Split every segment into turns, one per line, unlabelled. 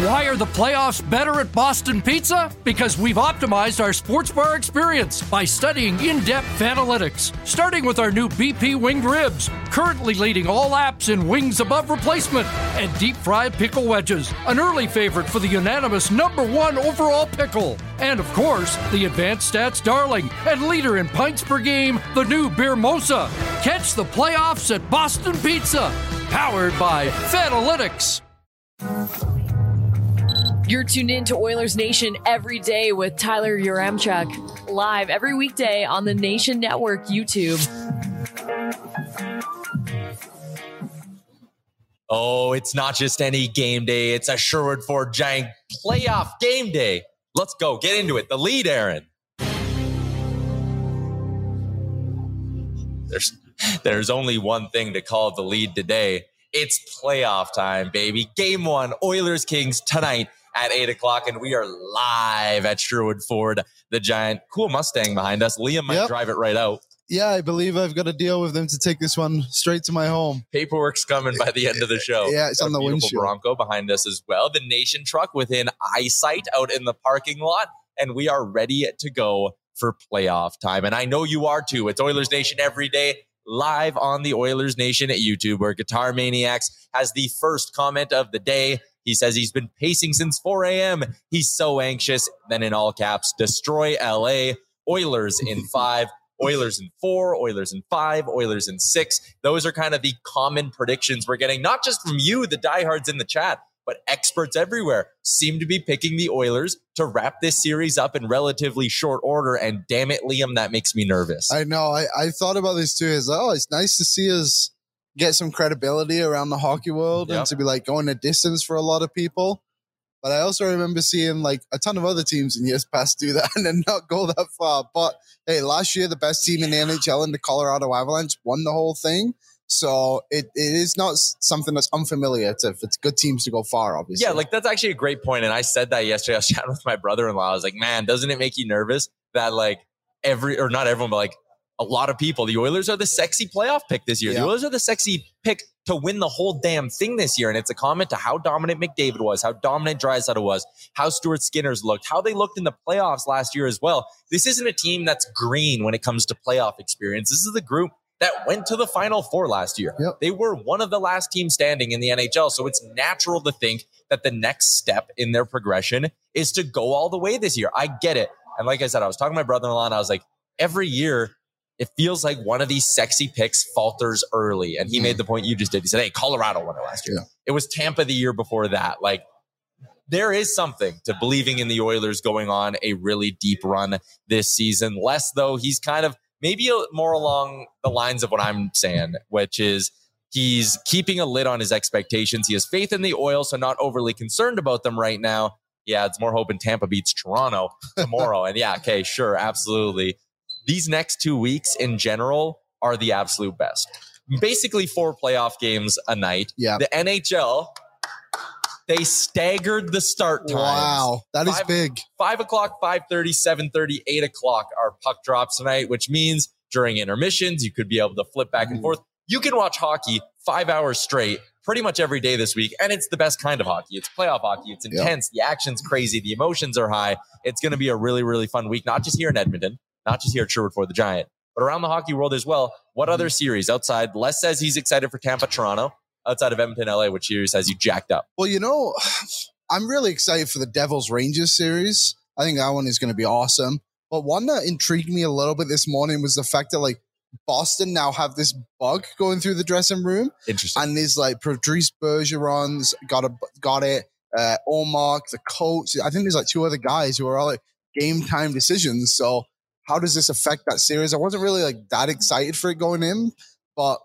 Why are the playoffs better at Boston Pizza? Because we've optimized our sports bar experience by studying in depth analytics, starting with our new BP winged ribs, currently leading all apps in wings above replacement, and deep fried pickle wedges, an early favorite for the unanimous number one overall pickle. And of course, the advanced stats darling and leader in pints per game, the new Beer Mosa. Catch the playoffs at Boston Pizza, powered by Fanalytics.
You're tuned in to Oilers Nation every day with Tyler Yaremchuk, live every weekday on the Nation Network YouTube.
Oh, it's not just any game day. It's a Sherwood Ford Giant playoff game day. Let's go. Get into it. The lead, Aaron. There's there's only one thing to call the lead today. It's playoff time, baby. Game one, Oilers Kings tonight at eight o'clock, and we are live at Sherwood Ford, the giant cool Mustang behind us. Liam might
Yep.
drive it right out.
Yeah, I believe I've got a deal with them to take this one straight to my home.
Paperwork's coming by the end of the show.
Yeah, it's
Got
on the windshield.
Bronco behind us as well. The Nation truck within eyesight out in the parking lot, and we are ready to go for playoff time. And I know you are too. It's Oilers Nation every day. Live on the Oilers Nation at YouTube, where Guitar Maniacs has the first comment of the day. He says he's been pacing since 4 a.m. He's so anxious. Then in all caps, destroy LA. Oilers in five. Oilers in four, Oilers in five, Oilers in six. Those are kind of the common predictions we're getting, not just from you, the diehards in the chat, but experts everywhere seem to be picking the Oilers to wrap this series up in relatively short order. And damn it, Liam, that makes me nervous.
I know. I, I thought about this too. Is oh, it's nice to see us get some credibility around the hockey world
Yep.
and to be like going a distance for a lot of people. But I also remember seeing like a ton of other teams in years past do that and then not go that far. But hey, last year the best team in the NHL in the Colorado Avalanche won the whole thing. So it, it is not something that's unfamiliar to it's good teams to go far, obviously.
Yeah, like that's actually a great point. And I said that yesterday. I was chatting with my brother in law. I was like, man, doesn't it make you nervous that like every, or not everyone, but like a lot of people, the Oilers are the sexy playoff pick this year. The Oilers are the sexy pick to win the whole damn thing this year. And it's a comment to how dominant McDavid was, how dominant Draisaitl was, how Stuart Skinner's looked, how they looked in the playoffs last year as well. This isn't a team that's green when it comes to playoff experience. This is the group that went to the final four last year.
Yep.
They were one of the last teams standing in the NHL. So it's natural to think that the next step in their progression is to go all the way this year. I get it. And like I said, I was talking to my brother in law and I was like, every year, it feels like one of these sexy picks falters early. And he made mm. the point you just did. He said, Hey, Colorado won it last year.
Yeah.
It was Tampa the year before that. Like there is something to believing in the Oilers going on a really deep run this season. Less though, he's kind of maybe more along the lines of what I'm saying, which is he's keeping a lid on his expectations. He has faith in the oil, so not overly concerned about them right now. Yeah, it's more hope in Tampa beats Toronto tomorrow. and yeah, okay, sure, absolutely. These next two weeks in general are the absolute best. Basically, four playoff games a night.
Yeah.
The NHL they staggered the start times.
Wow, that is
Five-
big.
Five o'clock, 5.30, 7.30, 8 o'clock are puck drops tonight, which means during intermissions, you could be able to flip back and forth. You can watch hockey five hours straight pretty much every day this week. And it's the best kind of hockey. It's playoff hockey. It's intense. The action's crazy. The emotions are high. It's going to be a really, really fun week, not just here in Edmonton, not just here at Sherwood Ford the Giant, but around the hockey world as well. What
Mm-hmm.
other series outside? Les says he's excited for Tampa, Toronto. Outside of Edmonton, LA, which series has you jacked up?
Well, you know, I'm really excited for the Devils Rangers series. I think that one is going to be awesome. But one that intrigued me a little bit this morning was the fact that like Boston now have this bug going through the dressing room,
Interesting.
and there's like Patrice Bergeron's got a got it. Uh, Ullmark, the coach. I think there's like two other guys who are all like game time decisions. So how does this affect that series? I wasn't really like that excited for it going in, but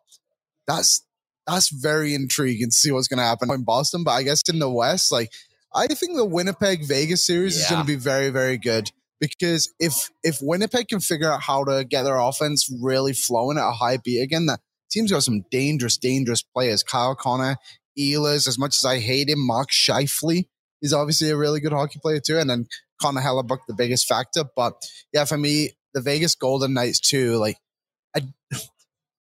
that's that's very intriguing to see what's going to happen in Boston. But I guess in the West, like I think the Winnipeg Vegas series is going to be very very good because if if Winnipeg can figure out how to get their offense really flowing at a high beat again, that team's got some dangerous dangerous players. Kyle Connor, Ehlers. As much as I hate him, Mark Scheifele is obviously a really good hockey player too, and then Connor Hellebuyck the biggest factor. But yeah, for me, the Vegas Golden Knights too. Like I,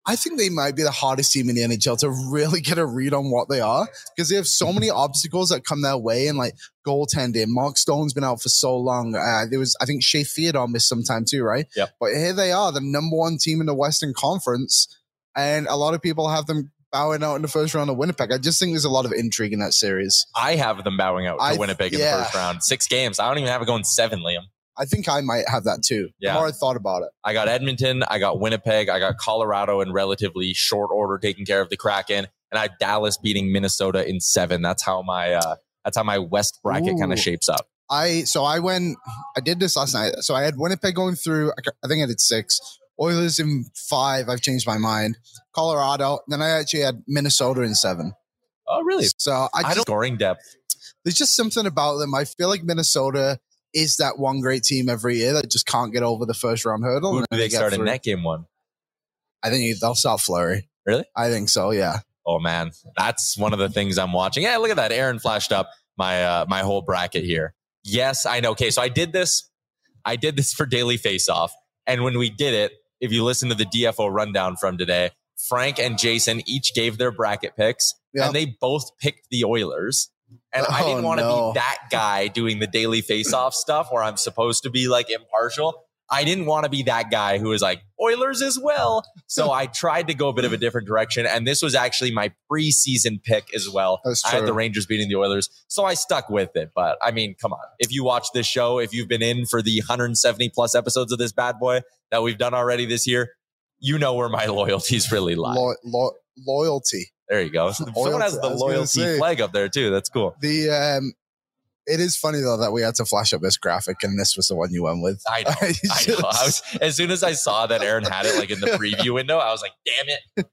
I think they might be the hardest team in the NHL to really get a read on what they are because they have so many obstacles that come their way and like goaltending. Mark Stone's been out for so long. Uh, there was, I think, Shea Theodore missed some time too, right?
Yeah.
But here they are, the number one team in the Western Conference, and a lot of people have them bowing out in the first round of Winnipeg. I just think there's a lot of intrigue in that series.
I have them bowing out to
I-
Winnipeg in
yeah.
the first round. Six games. I don't even have it going seven, Liam.
I think I might have that too.
Yeah.
The more I thought about it.
I got Edmonton, I got Winnipeg, I got Colorado in relatively short order taking care of the Kraken, and I had Dallas beating Minnesota in seven. That's how my uh that's how my West bracket kind of shapes up.
I so I went. I did this last night. So I had Winnipeg going through. I think I did six. Oilers in five. I've changed my mind. Colorado. Then I actually had Minnesota in seven.
Oh, really?
So I
I,
just,
don't scoring depth.
there's just something about them. I feel like Minnesota is that one great team every year that just can't get over the first round hurdle.
Who do they
get
start in that game one?
I think they'll start Fleury.
Really?
I think so. Yeah.
Oh man, that's one of the things I'm watching. Yeah, look at that. Aaron flashed up my uh, my whole bracket here. Yes, I know. Okay, so I did this. I did this for Daily Face Off, and when we did it, if you listen to the DFO rundown from today, Frank and Jason each gave their bracket picks,
Yep.
and they both picked the Oilers. And I
Oh,
didn't want to
no.
be that guy doing the Daily Face Off stuff where I'm supposed to be like impartial. I didn't want to be that guy who was like Oilers as well. So I tried to go a bit of a different direction. And this was actually my preseason pick as well. I had the Rangers beating the Oilers. So I stuck with it. But I mean, come on. If you watch this show, if you've been in for the 170 plus episodes of this bad boy that we've done already this year, you know where my loyalties really lie.
Lo- lo- loyalty.
there you go. Someone has the
I was gonna
loyalty flag up there too. That's cool.
The um, it is funny though that we had to flash up this graphic and this was the one you went with.
I know. I know. I was, as soon as I saw that Aaron had it like in the preview window, I was like, damn it.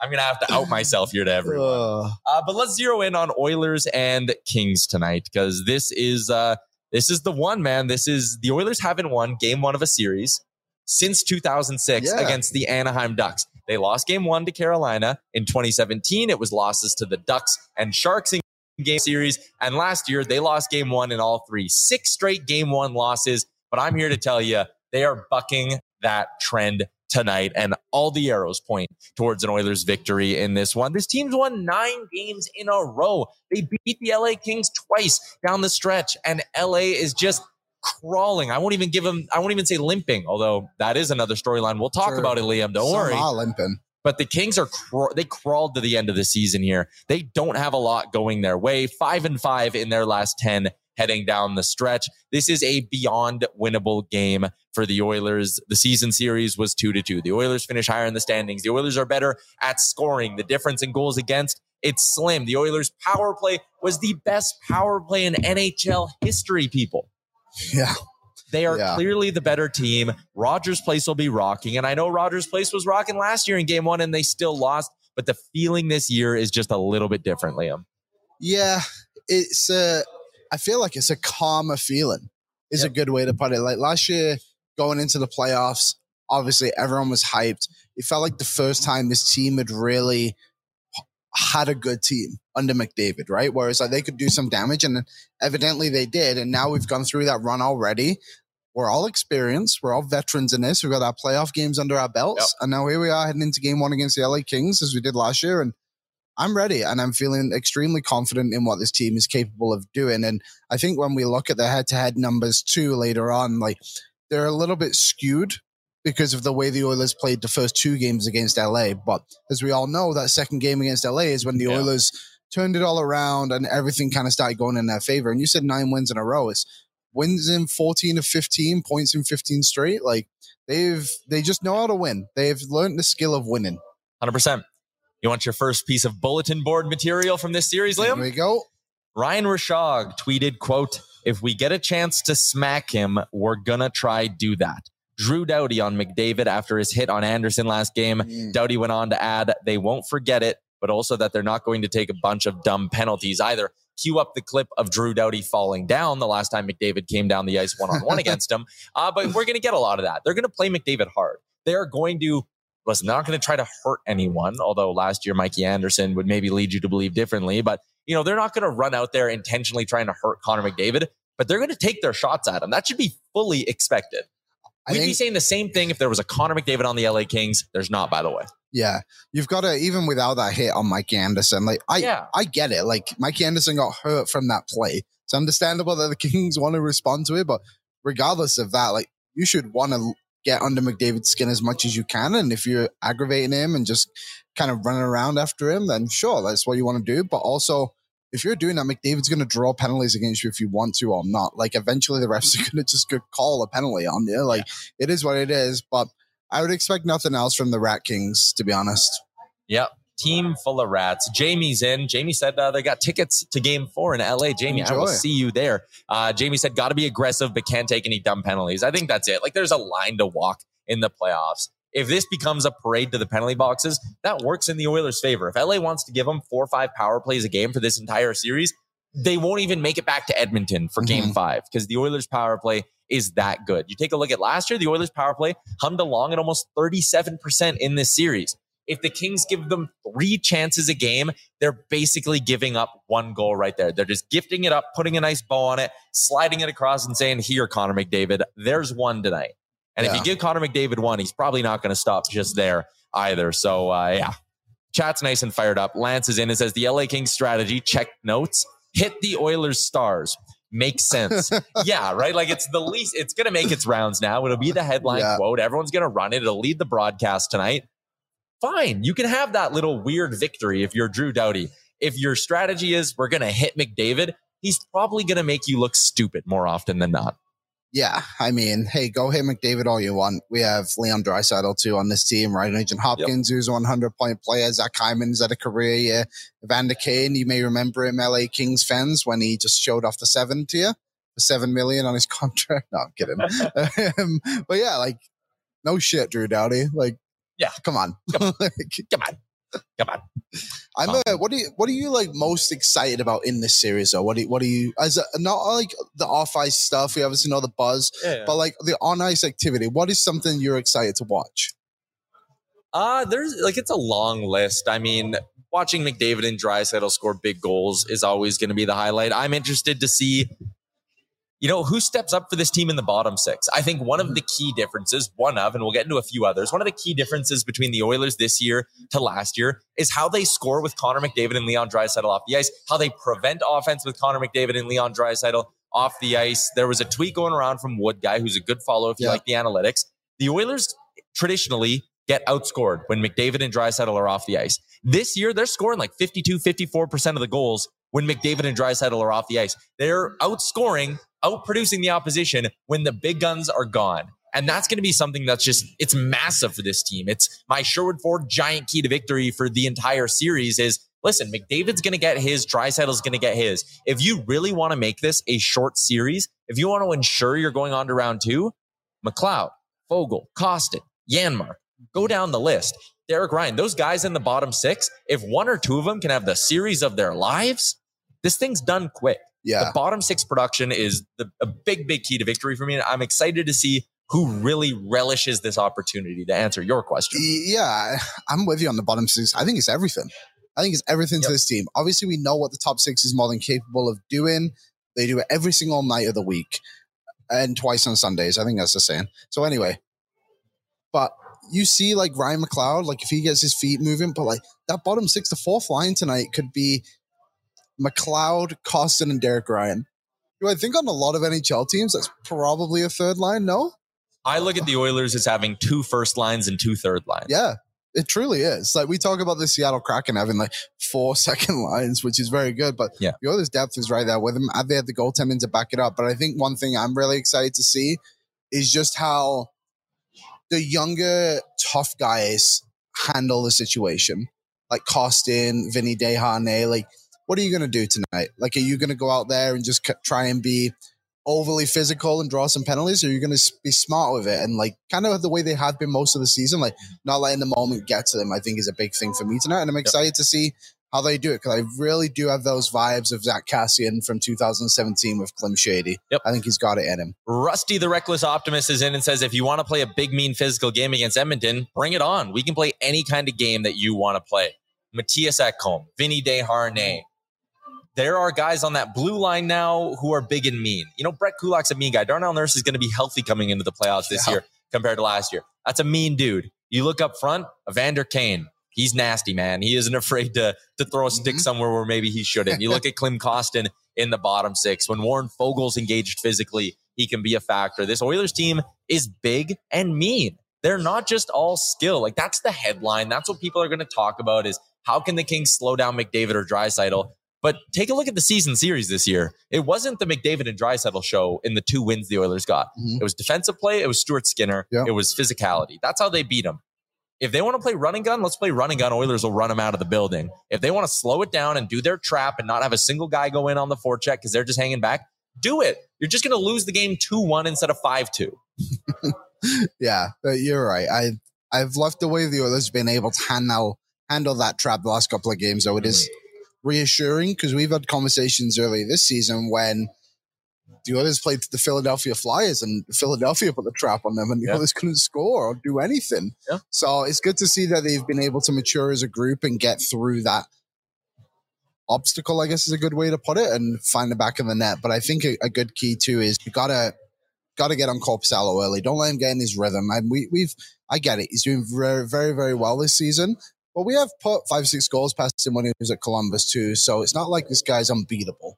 I'm going to have to out myself here to everyone. Uh, but let's zero in on Oilers and Kings tonight because this is uh, this is the one, man. This is the Oilers haven't won game one of a series since 2006
Yeah.
against the Anaheim Ducks. They lost game one to Carolina in 2017. It was losses to the Ducks and Sharks in game series. And last year they lost game one in all three, six straight game one losses. But I'm here to tell you they are bucking that trend tonight, and all the arrows point towards an Oilers victory in this one. This team's won nine games in a row. They beat the LA Kings twice down the stretch, and LA is just crawling. I won't even give them, I won't even say limping, although that is another storyline. We'll talk
Sure.
about it, Liam. Don't
Some
worry.
limping.
But the Kings are craw- they crawled to the end of the season here. They don't have a lot going their way. Five and five in their last ten heading down the stretch. This is a beyond winnable game for the Oilers. The season series was two to two. The Oilers finish higher in the standings. The Oilers are better at scoring. The difference in goals against It's slim. The Oilers' power play was the best power play in NHL history, people.
Yeah.
They are
Yeah.
clearly the better team. Rogers Place will be rocking. And I know Rogers Place was rocking last year in game one and they still lost, but the feeling this year is just a little bit different, Liam.
Yeah, it's a. I feel like it's a calmer feeling. Is a good way to put it. Like last year, going into the playoffs, obviously everyone was hyped. It felt like the first time this team had really had a good team under McDavid, right? Whereas like they could do some damage, and evidently they did. And now we've gone through that run already. We're all experienced. We're all veterans in this. We've got our playoff games under our belts, and now here we are heading into Game One against the LA Kings as we did last year, and. I'm ready and I'm feeling extremely confident in what this team is capable of doing. And I think when we look at the head to head numbers too later on, like they're a little bit skewed because of the way the Oilers played the first two games against LA. But as we all know, that second game against LA is when the
Yeah.
Oilers turned it all around and everything kind of started going in their favor. And you said nine wins in a row. It's wins in 14 of 15, points in 15 straight. Like they've, they just know how to win. They've learned the skill of winning.
100%. You want your first piece of bulletin board material from this series, Liam?
There we go.
Ryan Rishaug tweeted, quote, if we get a chance to smack him, we're gonna try do that. Drew Doughty on McDavid after his hit on Anderson last game.
Mm.
Doughty went on to add, they won't forget it, but also that they're not going to take a bunch of dumb penalties either. Cue up the clip of Drew Doughty falling down the last time McDavid came down the ice one on one against him. Uh, but we're going to get a lot of that. They're going to play McDavid hard. They are going to, listen, they're not going to try to hurt anyone, although last year Mikey Anderson would maybe lead you to believe differently. But, you know, they're not going to run out there intentionally trying to hurt Connor McDavid, but they're going to take their shots at him. That should be fully expected.
I
We'd be saying the same thing if there was a Connor McDavid on the LA Kings. There's not, by the way.
Yeah, you've got to even without that hit on Mike Anderson. Like I,
Yeah.
I get it. Like Mike Anderson got hurt from that play. It's understandable that the Kings want to respond to it, but regardless of that, like you should want to get under McDavid's skin as much as you can. And if you're aggravating him and just kind of running around after him, then sure, that's what you want to do. But also, if you're doing that, McDavid's going to draw penalties against you if you want to or not. Like eventually, the refs are going to just call a penalty on you. Like it is what it is. But I would expect nothing else from the Rat Kings, to be honest.
Yep. Team full of rats. Jamie's in. Jamie said uh, they got tickets to game four in LA. Jamie, I will see you there. Uh, Jamie said, got to be aggressive, but can't take any dumb penalties. I think that's it. Like, there's a line to walk in the playoffs. If this becomes a parade to the penalty boxes, that works in the Oilers' favor. If LA wants to give them four or five power plays a game for this entire series, they won't even make it back to Edmonton for game
Mhm.
five because the Oilers' power play is that good. You take a look at last year, the Oilers' power play hummed along at almost 37% in this series. If the Kings give them three chances a game, they're basically giving up one goal right there. They're just gifting it up, putting a nice bow on it, sliding it across, and saying, Here, Connor McDavid, there's one tonight. And if you give Connor McDavid one, he's probably not going to stop just there either. So, uh, yeah. Chat's nice and fired up. Lance is in and says the LA Kings strategy, check notes, hit the Oilers stars. Makes sense. yeah, right? Like it's the least, it's going to make its rounds now. It'll be the headline
Yeah.
quote. Everyone's going to run it. It'll lead the broadcast tonight. Fine. You can have that little weird victory if you're Drew Doughty. If your strategy is we're going to hit McDavid, he's probably going to make you look stupid more often than not.
Yeah, I mean, hey, go hit McDavid all you want. We have Leon Draisaitl too on this team, right? Nugent Hopkins, who's a 100 point player. Zach Hyman's at a career year. Vander Kane, you may remember him, LA Kings fans, when he just showed off the seven to you, the seven million on his contract. No, I'm kidding. um, but yeah, like, no shit, Drew Doughty. Like,
Yeah.
come on. Like,
Come on. Come on.
I'm
Um,
uh, what do you what are you like most excited about in this series though? What do you, what do you as a, not like the off ice stuff? We obviously know the buzz, but like the on ice activity. What is something you're excited to watch?
Uh, there's like it's a long list. I mean, watching McDavid and Draisaitl score big goals is always going to be the highlight. I'm interested to see, you know, who steps up for this team in the bottom six. I think one of mm-hmm. the key differences, one of, and we'll get into a few others, one of the key differences between the Oilers this year to last year is how they score with Connor McDavid and Leon Draisaitl off the ice, how they prevent offense with Connor McDavid and Leon Draisaitl off the ice. There was a tweet going around from Wood guy, who's a good follow if you
Yeah.
like the analytics. The Oilers traditionally get outscored when McDavid and Draisaitl are off the ice. This year, they're scoring like 52, 54% of the goals when McDavid and Draisaitl are off the ice. They're outscoring, outproducing the opposition when the big guns are gone. And that's going to be something that's just, it's massive for this team. It's my Sherwood Ford giant key to victory for the entire series is listen, McDavid's going to get his, Draisaitl's going to get his. If you really want to make this a short series, if you want to ensure you're going on to round two, McLeod, Foegele, Kostin, Janmark, go down the list. Derek Ryan, those guys in the bottom six, if one or two of them can have the series of their lives, this thing's done quick.
Yeah.
The bottom six production is the, a big, big key to victory for me. And I'm excited to see who really relishes this opportunity to answer your question.
Yeah, I'm with you on the bottom six. I think it's everything. I think it's everything
Yep.
to this team. Obviously, we know what the top six is more than capable of doing. They do it every single night of the week and twice on Sundays. I think that's the saying. So anyway, but you see like Ryan McLeod, like if he gets his feet moving, but like that bottom six, the fourth line tonight could be McLeod, Kostin, and Derek Ryan. Do I think on a lot of NHL teams that's probably a third line? No.
I look at the Oilers as having two first lines and two third lines.
Yeah, it truly is. Like we talk about the Seattle Kraken having like four second lines, which is very good, but
Yeah.
the Oilers' depth is right there with them. They had the goaltending to back it up. But I think one thing I'm really excited to see is just how the younger tough guys handle the situation. Like Costin, Vinny Desharnais, like what are you going to do tonight? Like, are you going to go out there and just c- try and be overly physical and draw some penalties, or are you going to be smart with it and like kind of the way they have been most of the season, like mm-hmm. not letting the moment get to them? I think is a big thing for me tonight, and I'm excited to see how they do it because I really do have those vibes of Zach Kassian from 2017 with Klim Shady.
Yep.
I think he's got it in him.
Rusty the Reckless Optimist is in and says, if you want to play a big, mean physical game against Edmonton, bring it on. We can play any kind of game that you want to play. Matthias Ekholm, Vinny Desharnais. There are guys on that blue line now who are big and mean. You know, Brett Kulak's a mean guy. Darnell Nurse is going to be healthy coming into the playoffs this
Yeah.
year compared to last year. That's a mean dude. You look up front, Evander Kane. He's nasty, man. He isn't afraid to to throw a stick
Mhm.
somewhere where maybe he shouldn't. You look at Klim Kostin in the bottom six. When Warren Foegele's engaged physically, he can be a factor. This Oilers team is big and mean. They're not just all skill. Like that's the headline. That's what people are going to talk about is how can the Kings slow down McDavid or Draisaitl? But take a look at the season series this year. It wasn't the McDavid and Draisaitl show in the two wins the Oilers got.
Mhm.
It was defensive play. It was Stuart Skinner. It was physicality. That's how they beat them. If they want to play running gun, let's play running gun. Oilers will run them out of the building. If they want to slow it down and do their trap and not have a single guy go in on the forecheck because they're just hanging back, do it. You're just going to lose the game 2 1 instead of 5 2.
Yeah, uh, you're right. I I've loved the way the Oilers have been able to handle handle that trap the last couple of games. Though it is reassuring because we've had conversations earlier this season when the Oilers played the Philadelphia Flyers and Philadelphia put the trap on them, and the
Yeah.
Oilers couldn't score or do anything.
Yeah.
So it's good to see that they've been able to mature as a group and get through that obstacle. I guess is a good way to put it, and find the back of the net. But I think a, a good key too is you gotta got to get on Korpisalo early. Don't let him get in his rhythm. And we, we've, I get it. He's doing very, very, very well this season. But we have put five, six goals past him when he was at Columbus too. So it's not like this guy's unbeatable.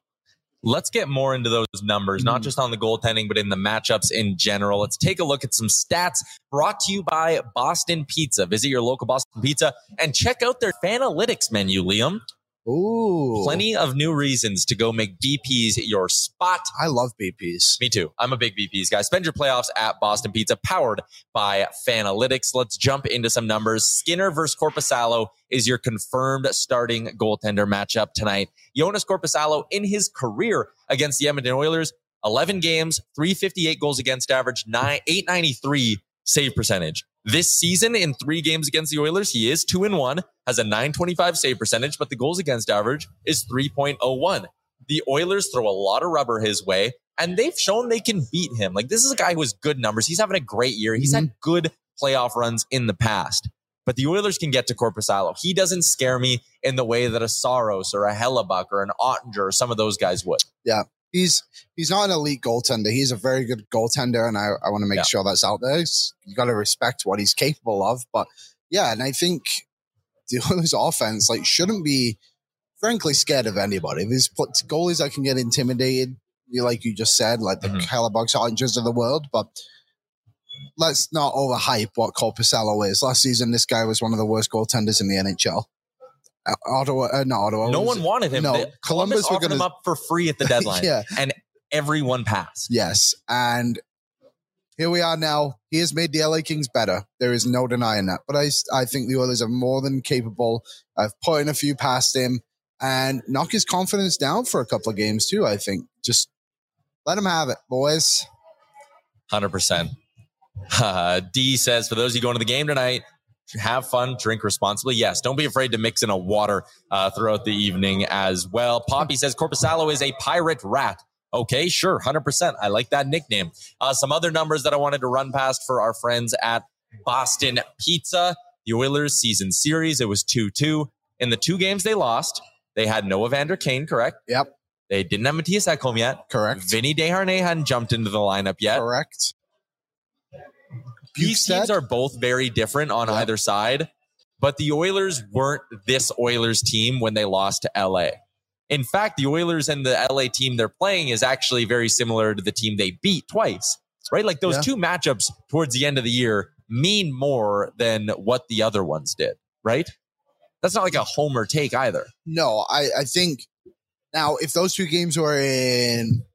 Let's get more into those numbers, not
Mhm.
just on the goaltending, but in the matchups in general. Let's take a look at some stats brought to you by Boston Pizza. Visit your local Boston Pizza and check out their Fanalytics menu, Liam.
Ooh,
Plenty of new reasons to go make BP's your spot.
I love BPs.
Me too. I'm a big BP's guy. Spend your playoffs at Boston Pizza, powered by Fanalytics. Let's jump into some numbers. Skinner versus Korpisalo is your confirmed starting goaltender matchup tonight. Jonas Korpisalo in his career against the Edmonton Oilers, 11 games, 358 goals against average, 9, 893 save percentage. This season in three games against the Oilers, he is two and one, has a 925 save percentage, but the goals against average is 3.01 the Oilers throw a lot of rubber his way, and they've shown they can beat him. Like this is a guy who has good numbers. He's having a great year. He's had mhm. good playoff runs in the past. But the Oilers can get to Korpisalo. He doesn't scare me in the way that a Soros or a Hellebuyck or an Oettinger or some of those guys would.
He's he's not an elite goaltender. He's a very good goaltender, and I, I want to make
Yeah.
sure that's out there. You got to respect what he's capable of. But yeah, and I think the Oilers' offense like shouldn't be, frankly, scared of anybody. There's goalies that can get intimidated, like you just said, like the
Mhm.
Hellebuycks, Oettingers of the world. But let's not overhype what Korpisalo is. Last season, this guy was one of the worst goaltenders in the NHL. Ottawa, uh, not Ottawa.
no one
it?
wanted him.
No,
They- Columbus,
Columbus were
him
gonna-
up for free at the deadline,
yeah,
and everyone passed.
Yes, and here we are now. He has made the LA Kings better. There is no denying that. But I, I think the Oilers are more than capable of putting a few past him and knock his confidence down for a couple of games too. I think just let him have it, boys.
Hundred percent. Uh, D says, for those of you going to the game tonight, have fun, drink responsibly. Yes, don't be afraid to mix in a water uh, throughout the evening as well. Poppy says Korpisalo is a pirate rat. Okay, sure, 100%. I like that nickname. Uh, some other numbers that I wanted to run past for our friends at Boston Pizza. The Oilers season series, it was 2 2. In the two games they lost, they had no Evander Kane, correct?
Yep.
They didn't have Matthias Ekholm yet.
Correct.
Vinny Desharnais hadn't jumped into the lineup yet.
Correct.
These teams are both very different on
Yeah.
either side, but the Oilers weren't this Oilers team when they lost to LA. In fact, the Oilers and the LA team they're playing is actually very similar to the team they beat twice, right? Like those
Yeah.
two matchups towards the end of the year mean more than what the other ones did, right? That's not like a homer take either.
No, I, I think now if those two games were in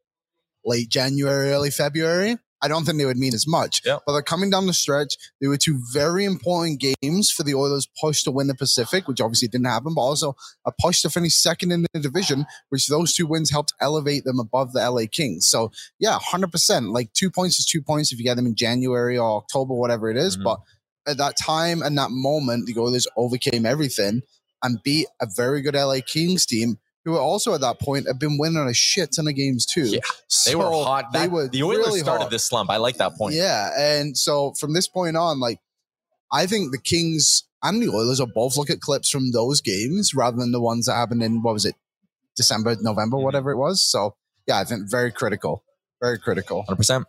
late January, early February, I don't think they would mean as much.
Yep.
But they're coming down the stretch. They were two very important games for the Oilers' push to win the Pacific, which obviously didn't happen, but also a push to finish second in the division, which those two wins helped elevate them above the LA Kings. So yeah, hundred percent. Like two points is two points if you get them in January or October, whatever it is.
Mhm.
But at that time and that moment, the Oilers overcame everything and beat a very good LA Kings team who also at that point have been winning a shit ton of games too.
Yeah, They were
So
hot.
They
That-
were
the Oilers
really
started
hot.
this slump. I like that point.
Yeah, and so from this point on, like I think the Kings and the Oilers will both look at clips from those games rather than the ones that happened in what was it, December, November,
Mhm.
whatever it was. So yeah, I think very critical, very critical.
100%.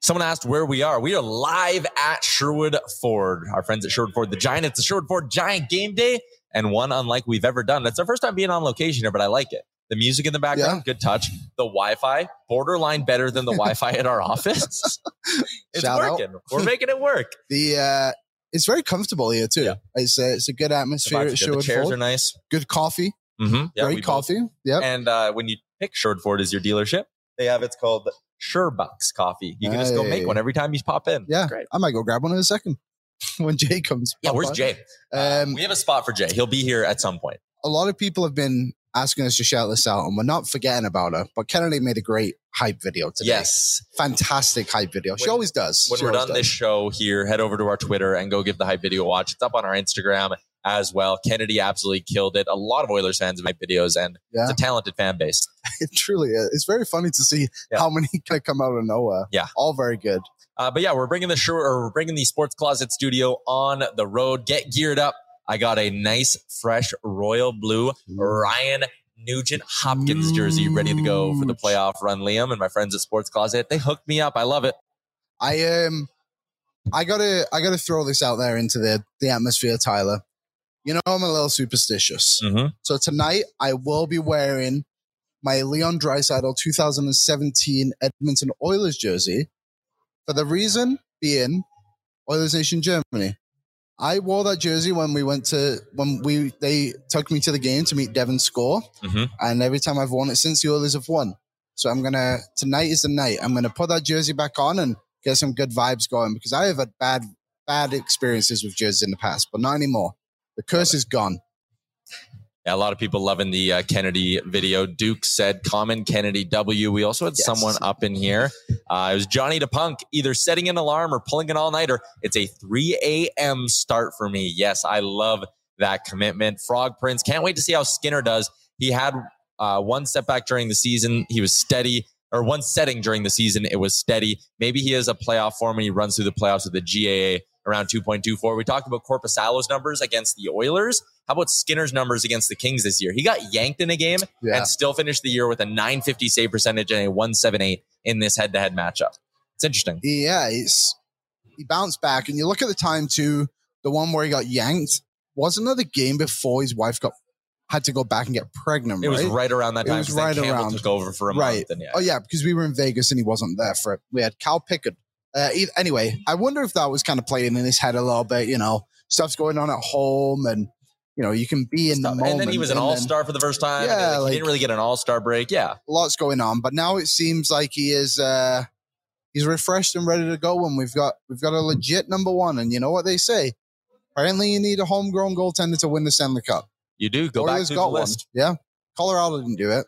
Someone asked where we are. We are live at Sherwood Ford. Our friends at Sherwood Ford, the Giant. It's the Sherwood Ford Giant game day and one unlike we've ever done. That's our first time being on location here, but I like it. The music in the background, good touch. The Wi-Fi, borderline better than the Wi-Fi at our office. it's
Shout out.
working. We're making it work.
The uh it's very comfortable here too.
Yeah.
It's a, it's a good atmosphere
vibes are
at
good. The chairs
Ford.
are nice.
Good coffee,
Mm-hmm. Yeah,
great coffee. Yep.
And uh, when you pick Sherwood Ford as your dealership, they have it's called Sherbucks Coffee. You can just go make one every time you pop in.
yeah,
Great.
I might go grab one in a second when Jay comes.
Yeah, where's
by.
Jay?
Um,
we have a spot for Jay. He'll be here at some point.
a lot of people have been asking us to shout this out, and we're not forgetting about her. But Kennedy made a great hype video today.
Yes.
fantastic hype video. she always does.
When
She
we're done this show here, head over to our Twitter and go give the hype video a watch. It's up on our Instagram as well. Kennedy absolutely killed it. A lot of Oilers fans make videos, and
Yeah.
it's a talented fan base.
it truly is. It's very funny to see
Yeah.
how many kind of come out of nowhere.
Yeah.
all very good.
Uh, but yeah, we're bringing the show, or we're bringing the Sports Closet Studio on the road. Get geared up. I got a nice, fresh royal blue Ryan Nugent Hopkins jersey ready to go for the playoff run. Liam and my friends at Sports Closet, they hooked me up. I love it.
I um, I gotta, I gotta throw this out there into the the atmosphere, Tyler. You know, I'm a little superstitious.
Mm-hmm.
So tonight, I will be wearing my Leon Draisaitl 2017 Edmonton Oilers jersey for the reason being Oilers Nation Germany. I wore that jersey when we went to when we they took me to the game to meet Devon Score,
Mhm.
and every time I've worn it since the Oilers have won. So I'm gonna tonight is the night. I'm gonna put that jersey back on and get some good vibes going because I have had bad bad experiences with jerseys in the past, but not anymore. The curse is gone.
Yeah, a lot of people loving the uh, Kennedy video. Duke said, "Common Kennedy W." We also had
Yes.
someone up in here. Uh, it was Johnny DePunk, either setting an alarm or pulling an all nighter. It's a 3 a.m. start for me. Yes, I love that commitment. Frog Prince, can't wait to see how Skinner does. He had uh, one setback during the season. He was steady, or one setting during the season. It was steady. Maybe he is a playoff form and he runs through the playoffs with the GAA around 2.24. We talked about Corpus Korpisalo's numbers against the Oilers. How about Skinner's numbers against the Kings this year? He got yanked in a game
Yeah.
and still finished the year with a 950 save percentage and a 178 in this head to head matchup. It's interesting.
Yeah, he's he bounced back, and you look at the time too. The one where he got yanked wasn't that the game before his wife got had to go back and get pregnant.
It was
right?
right around that time.
was
'cause then
right
Campbell
around.
took over for a
Right.
month. And yeah,
Oh yeah, because we were in Vegas and he wasn't there for it. We had Cal Pickard. Uh, anyway, I wonder if that was kind of playing in his head a little bit. You know, stuff's going on at home, and you know you can be in the moment.
and then he was an all star for the first time.
Yeah,
Yeah, he didn't really get an all star break. Yeah,
Lots going on, but now it seems like he is. Uh, he's refreshed and ready to go. And we've got we've got a legit number one. And you know what they say? Apparently, you need a homegrown goaltender to win the Stanley Cup.
You do go back to the list.
one. Yeah, Colorado didn't do it.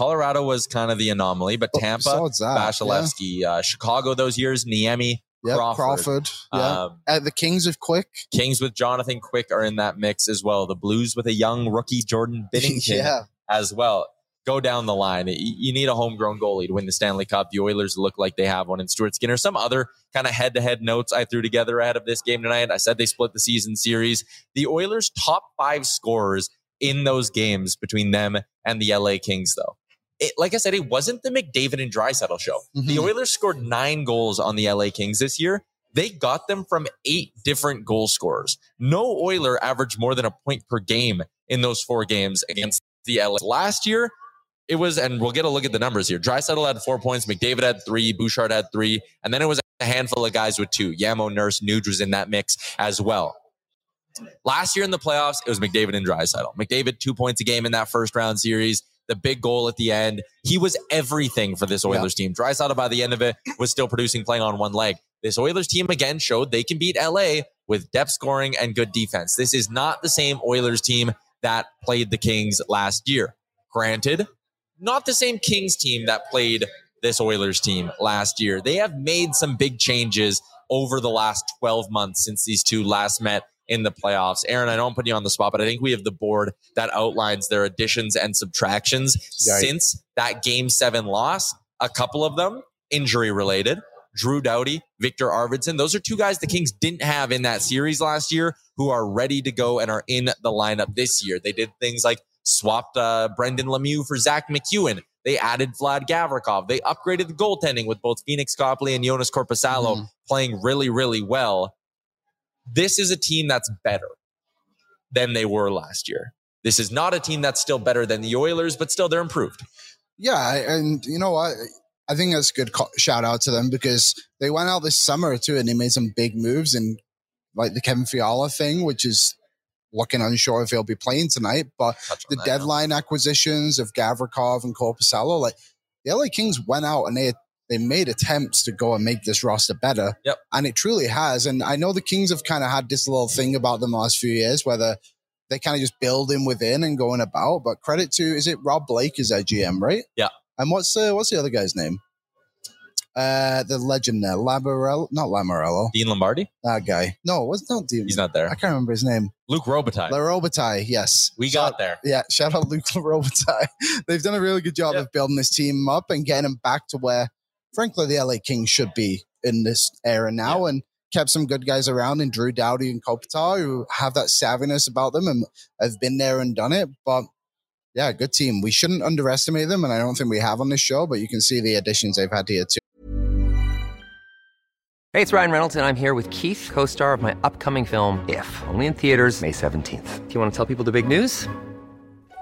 Colorado was kind of the anomaly, but
But
Tampa,
that,
Vasilevskiy, uh, Chicago those years, Niemi,
Yeah,
Crawford.
Crawford. yeah,
Um,
uh, the Kings of Quick.
Kings with Jonathan Quick are in that mix as well. The Blues with a young rookie Jordan Binnington
yeah,
as well. Go down the line. You need a homegrown goalie to win the Stanley Cup. The Oilers look like they have one in Stuart Skinner. Some other kind of head to head notes I threw together ahead of this game tonight. I said they split the season series. The Oilers' top five scorers in those games between them and the LA Kings, though. It, like I said, it wasn't the McDavid and Draisaitl show. The
Mhm.
Oilers scored nine goals on the LA Kings this year. They got them from eight different goal scorers. No Oiler averaged more than a point per game in those four games against the LA. Last year, it was, and we'll get a look at the numbers here. Draisaitl had four points, McDavid had three, Bouchard had three, and then it was a handful of guys with two. Yamo, Nurse, Nuge was in that mix as well. Last year in the playoffs, it was McDavid and Draisaitl. McDavid, two points a game in that first round series. The big goal at the end. He was everything for this Oilers team. Draisaitl by the end of it was still producing, playing on one leg. This Oilers team again showed they can beat LA with depth scoring and good defense. This is not the same Oilers team that played the Kings last year. Granted, not the same Kings team that played this Oilers team last year. They have made some big changes over the last 12 months since these two last met in the playoffs. Aaron, I don't put you on the spot, but I think we have the board that outlines their additions and subtractions
Right.
since that game seven loss. A couple of them injury related. Drew Doughty, Viktor Arvidsson. Those are two guys the Kings didn't have in that series last year who are ready to go and are in the lineup this year. They did things like swapped uh, Brendan Lemieux for Zach MacEwen. They added Vlad Gavrikov. They upgraded the goaltending with both Pheonix Copley and Jonas Korpisalo
Mhm.
playing really, really well. This is a team that's better than they were last year. This is not a team that's still better than the Oilers, but still they're improved.
Yeah, and you know what? I think that's a good co- shout out to them because they went out this summer too, and they made some big moves and like the Kevin Fiala thing, which is looking unsure if he'll be playing tonight. But the
that
deadline acquisitions of Gavrikov and Korpisalo, like the LA Kings went out and they they made attempts to go and make this roster better.
Yep.
And it truly has. And I know the Kings have kind of had this little thing about them the last few years, whether they kind of just building within and going about. But credit to is it Rob Blake is their GM, right?
Yeah.
And what's the what's the other guy's name? Uh the legend there, Labarello, not Lamorello.
Dean Lombardi?
That guy. No, what's not Dean?
He's not there.
I can't remember his name.
Luke Robitaille.
Larobitaille, yes.
We
Shout-
got there.
yeah, shout out Luke Robitaille. They've done a really good job
Yeah.
of building this team up and getting them back to where, frankly, the LA Kings should be in this era now. And kept some good guys around and Drew Doughty and Kopitar who have that savviness about them and have been there and done it. But yeah, good team. We shouldn't underestimate them, and I don't think we have on this show. But you can see the additions they've had here too.
Hey, it's Ryan Reynolds, and I'm here with Keith, co star of my upcoming film, If, only in theaters, May 17th. Do you want to tell people the big news?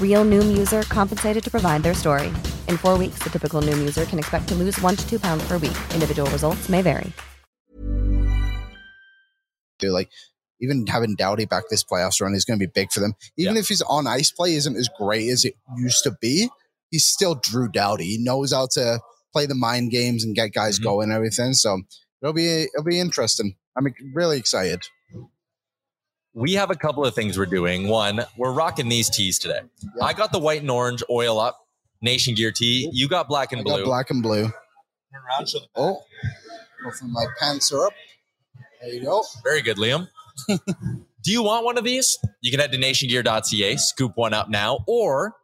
Real Noom user compensated to provide their story. In four weeks, the typical Noom user can expect to lose one to two pounds per week. Individual results may vary.
do. Like even having Doughty back this playoffs run is going to be big for them. Even
Yeah.
if his on ice play isn't as great as it used to be, he's still Drew Doughty. He knows how to play the mind games and get guys
Mhm.
going and everything. So it'll be it'll be interesting. I'm really excited.
We have a couple of things we're doing. One, we're rocking these tees today. I got the white and orange oil up Nation Gear tee. You got black and
I
blue.
got black and blue. Turn around, oh, hopefully my pants are up. There you go.
Very good, Liam. Do you want one of these? You can head to nationgear.ca, scoop one up now, or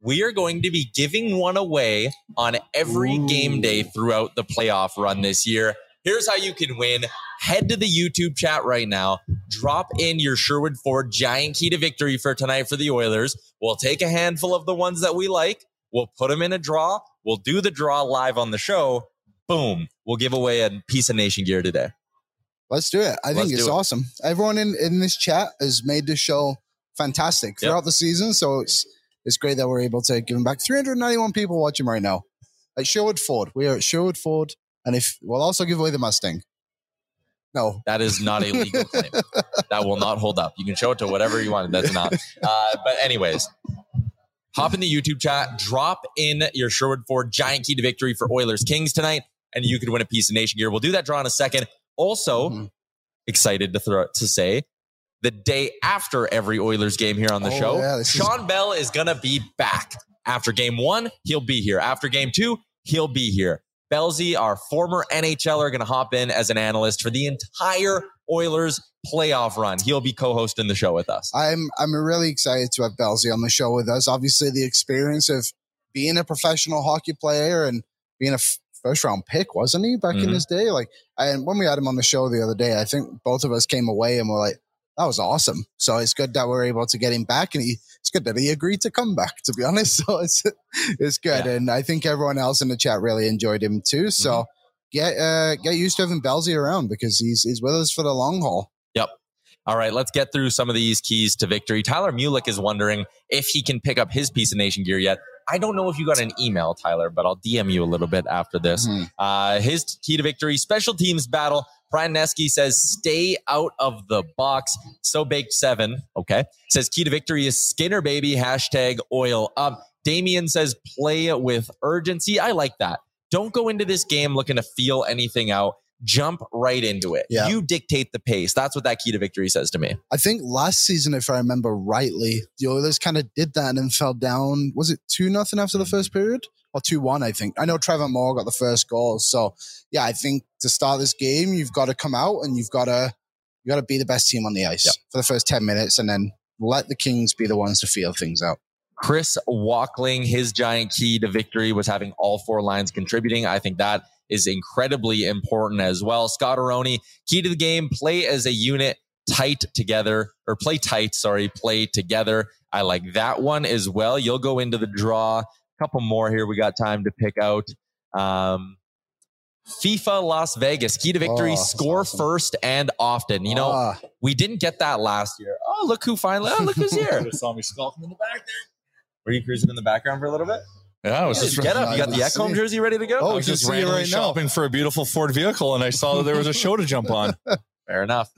we are going to be giving one away on every game day throughout the playoff run this year. Here's how you can win. Head to the YouTube chat right now. Drop in your Sherwood Ford giant key to victory for tonight for the Oilers. We'll take a handful of the ones that we like. We'll put them in a draw. We'll do the draw live on the show. Boom. We'll give away a piece of Nation Gear today.
Let's do it. I
Let's
think it's
it.
awesome. Everyone in, in this chat has made this show fantastic
Yep.
throughout the season. So it's it's great that we're able to give them back. 391 people watching right now at Sherwood Ford. We are at Sherwood Ford. And if we'll also give away the Mustang. No.
That is not a legal claim. That will not hold up. You can show it to whatever you want. That's not. Uh, but anyways, hop in the YouTube chat, drop in your Sherwood Ford giant key to victory for Oilers Kings tonight, and you could win a piece of Nation Gear. We'll do that draw in a second. Also,
Mhm.
excited to throw to say the day after every Oilers game here on the
Oh,
show,
yeah, this is-
Sean Bell is gonna be back. After game one, he'll be here. After game two, he'll be here. Belsey, our former NHLer, going to hop in as an analyst for the entire Oilers playoff run. He'll be co-hosting the show with us.
I'm I'm really excited to have Belsey on the show with us. Obviously, the experience of being a professional hockey player and being a f- first round pick, wasn't he back in
Mhm.
his day? Like, and when we had him on the show the other day, I think both of us came away and were like, "That was awesome." So it's good that we're able to get him back, and he it's good that he agreed to come back. To be honest, so it's it's good,
Yeah.
and I think everyone else in the chat really enjoyed him too. So.
Mm-hmm.
Get uh, get used to having Belsey around because he's he's with us for the long haul.
Yep. All right, let's get through some of these keys to victory. Tyler Mulick is wondering if he can pick up his piece of Nation Gear yet. I don't know if you got an email, Tyler, but I'll DM you a little bit after this.
Mhm.
Uh, his key to victory, special teams battle. Brian Nesky says, stay out of the box. So baked seven. Okay. Says key to victory is Skinner baby. Hashtag oil up. Damien says, play with urgency. I like that. Don't go into this game looking to feel anything out. Jump right into it.
Yeah.
You dictate the pace. That's what that key to victory says to me.
I think last season, if I remember rightly, the Oilers kind of did that and then fell down. Was it two nothing after the mm-hmm. first period or two one? I think. I know Trevor Moore got the first goal, so yeah, I think to start this game, you've got to come out and you've got to you got to be the best team on the ice
Yep.
for the first ten minutes, and then let the Kings be the ones to feel things out.
Chris Walkling, his giant key to victory was having all four lines contributing. I think that is incredibly important as well. Scott Aroni, key to the game, play as a unit, tight together, or play tight, sorry, play together. I like that one as well. You'll go into the draw. A couple more here we got time to pick out. Um, FIFA Las Vegas, key to victory,
Oh,
score
awesome.
first and often. You know,
Ah,
we didn't get that last year. Oh, look who finally, oh, look who's here.
saw me skulking in the back there.
Were you cruising in the background for a little bit?
Yeah, I was
Just
just
get up. You got the
Let's
Ekholm jersey ready to go?
Oh,
I was
can
just
see
randomly
right now.
shopping for a beautiful Ford vehicle, and I saw that there was a show to jump on.
Fair enough.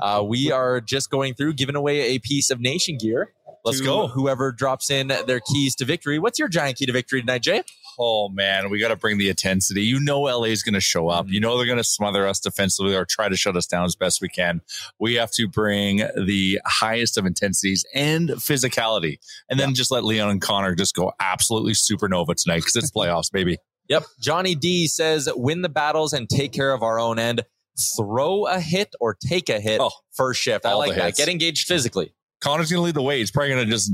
Uh, we are just going through giving away a piece of nation gear.
Let's
to
go.
Whoever drops in their keys to victory. What's your giant key to victory tonight, Jay?
Oh man, we got to bring the intensity. You know, LA is going to show up. You mm. know, they're going to smother us defensively or try to shut us down as best we can. We have to bring the highest of intensities and physicality, and then just let Leon and Connor just go absolutely supernova tonight because it's playoffs, baby.
Yep. Johnny D says, win the battles and take care of our own end. Throw a hit or take a hit
Oh,
first shift. I like that.
hits.
Get engaged physically.
Connor's going to lead the way. He's probably going to just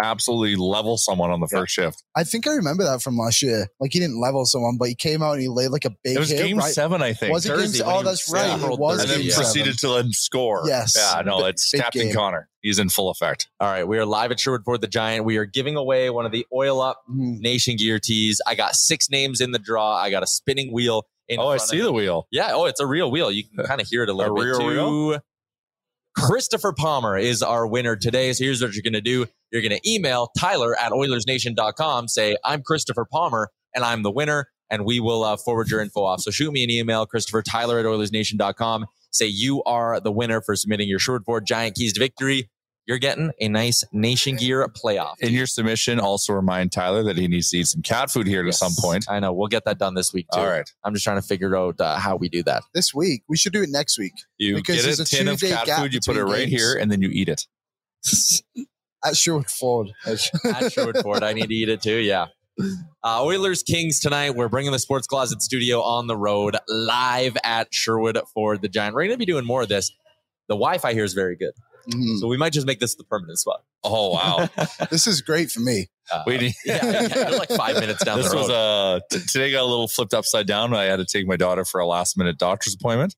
absolutely level someone on the first shift.
I think I remember that from last year. Like he didn't level someone, but he came out and he laid like a big
It was
hit.
game
right?
seven, I think.
Was it
Thursday
game?
when
Oh, that's right.
sampled
It was
and then
game
proceeded
seven.
to then score.
Yes.
Yeah, no,
Big-
it's
big
Captain
game.
Connor. He's in full effect.
All right. We are live at Sherwood Ford the Giant. We are giving away one of the oil up
Mhm.
nation gear tees. I got six names in the draw. I got a spinning wheel. In
Oh, I see
of
the wheel.
Yeah. Oh, it's a real wheel. You can kind of hear it a little bit
real
too.
wheel?
Christopher Palmer is our winner today. So here's what you're going to do. You're going to email Tyler at OilersNation.com. Say, I'm Christopher Palmer and I'm the winner. And we will uh, forward your info off. So shoot me an email, Christopher Tyler at OilersNation.com. Say you are the winner for submitting your Sherwood Ford Giant Keys to Victory. you're getting a nice Nation Gear playoff.
In your submission, also remind Tyler that he needs to eat some cat food here
Yes.
at some point.
I know. We'll get that done this week too.
All right.
I'm just trying to figure out uh, how we do that.
This week, we should do it next week
You
Because
get a
a
tin of cat food, you put it right
games.
here, and then you eat it.
at Sherwood Ford.
At Sherwood Ford, I need to eat it too. Yeah. Uh, Oilers Kings tonight. We're bringing the Sports Closet Studio on the road live at Sherwood Ford the Giant. We're going to be doing more of this. The Wi-Fi here is very good,
Mhm.
so we might just make this the permanent spot.
Oh wow!
This is great for me.
Uh,
We need-
yeah, yeah, like five minutes down
this
the road.
was uh t- today got a little flipped upside down. I had to take my daughter for a last minute doctor's appointment,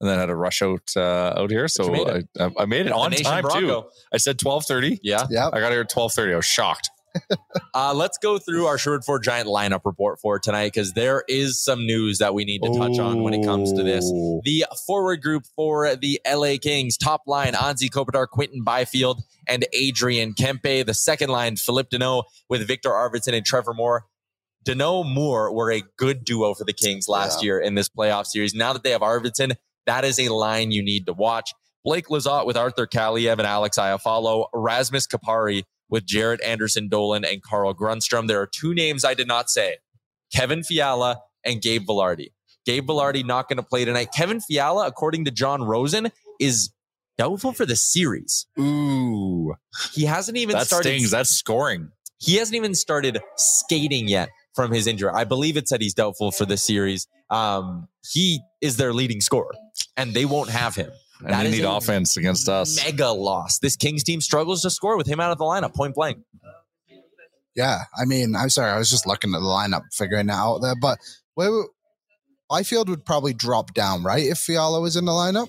and then had to rush out uh, out here. So
you made it.
I, I made it on
Nation
time too. I said twelve thirty.
Yeah.
Yeah.
I got here at twelve thirty. I was shocked.
Uh, let's go through our Sherwood Ford Giant lineup report for tonight because there is some news that we need to touch on when it comes to this. The forward group for the LA Kings, top line, Anze Kopitar, Quinton Byfield, and Adrian Kempe. The second line, Phillip Danault with Viktor Arvidsson and Trevor Moore. Danault Moore were a good duo for the Kings last
Yeah.
year in this playoff series. Now that they have Arvidsson, that is a line you need to watch. Blake Lizotte with Arthur Kaliev and Alex Iafallo. Rasmus Kupari with Jaret Anderson Dolan and Carl Grundstrom. There are two names I did not say Kevin Fiala and Gabe Vilardi. Gabe Vilardi not going to play tonight. Kevin Fiala, according to Jon Rosen, is doubtful for the series.
Ooh,
He hasn't even
that
started.
stings. That's scoring.
He hasn't even started skating yet from his injury. I believe it said he's doubtful for the series. Um, he is their leading scorer, and they won't have him.
And
That
they need offense against us.
Mega loss. This Kings team struggles to score with him out of the lineup, point blank.
Yeah, I mean, I'm sorry, I was just looking at the lineup, figuring it out there. But where would- Byfield would probably drop down, right? If Fiala was in the lineup.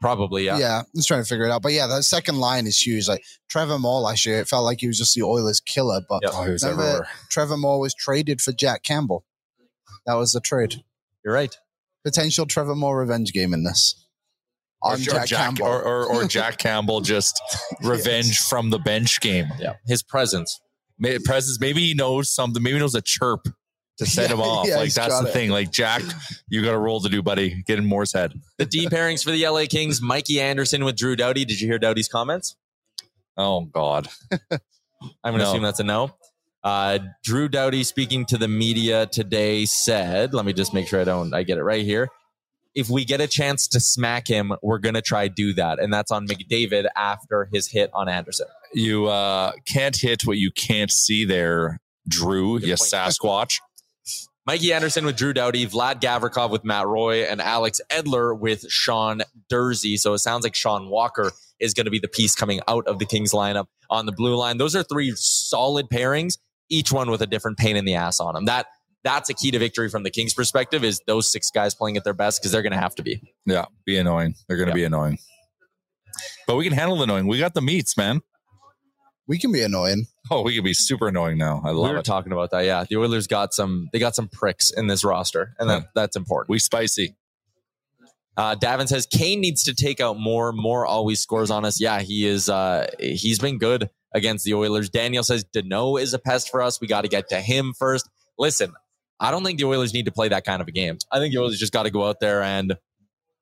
Probably, yeah.
Yeah, I'm just trying to figure it out. But yeah, that second line is huge. Like Trevor Moore last year, it felt like he was just the Oilers killer. But
Yep.
Oh, he was
remember,
everywhere.
Trevor Moore was traded for Jack Campbell. That was the trade.
You're right.
Potential Trevor Moore revenge game in this. On
Or,
Jack, Campbell.
or, or, or Jack Campbell just revenge from the bench game.
Yeah. His presence.
May- Presence, maybe he knows something. Maybe he knows a chirp to set him off.
yeah,
like that's the
it.
thing. Like Jack, you got a role to do, buddy. Get in Moore's head.
The D pairings for the LA Kings, Mikey Anderson with Drew Doughty. Did you hear Doughty's comments?
Oh God.
I'm going to
No.
assume that's a no. Uh, Drew Doughty speaking to the media today said, let me just make sure I don't, I get it right here. If we get a chance to smack him, we're going to try do that. And that's on McDavid after his hit on Anderson.
You uh, can't hit what you can't see there, Drew.
Good
You
point.
Sasquatch.
Mikey Anderson with Drew Doughty, Vlad Gavrikov with Matt Roy, and Alex Edler with Sean Durzi. So it sounds like Sean Walker is going to be the piece coming out of the Kings lineup on the blue line. Those are three solid pairings, each one with a different pain in the ass on them. That that's a key to victory from the Kings' perspective is those six guys playing at their best because they're going to have to be.
Yeah, be annoying. They're going to
Yeah.
be annoying. But we can handle the annoying. We got the meats, man.
we can be annoying.
Oh, we can be super annoying now. I
we
love
were
it.
talking about that. Yeah, the Oilers got some. They got some pricks in this roster, and that, that's important.
We spicy.
Uh, Davin says Kane needs to take out Moore. Moore always scores on us. Yeah, he is. Uh, he's been good against the Oilers. Daniel says Danault is a pest for us. We got to get to him first. Listen, I don't think the Oilers need to play that kind of a game. I think the Oilers just got to go out there and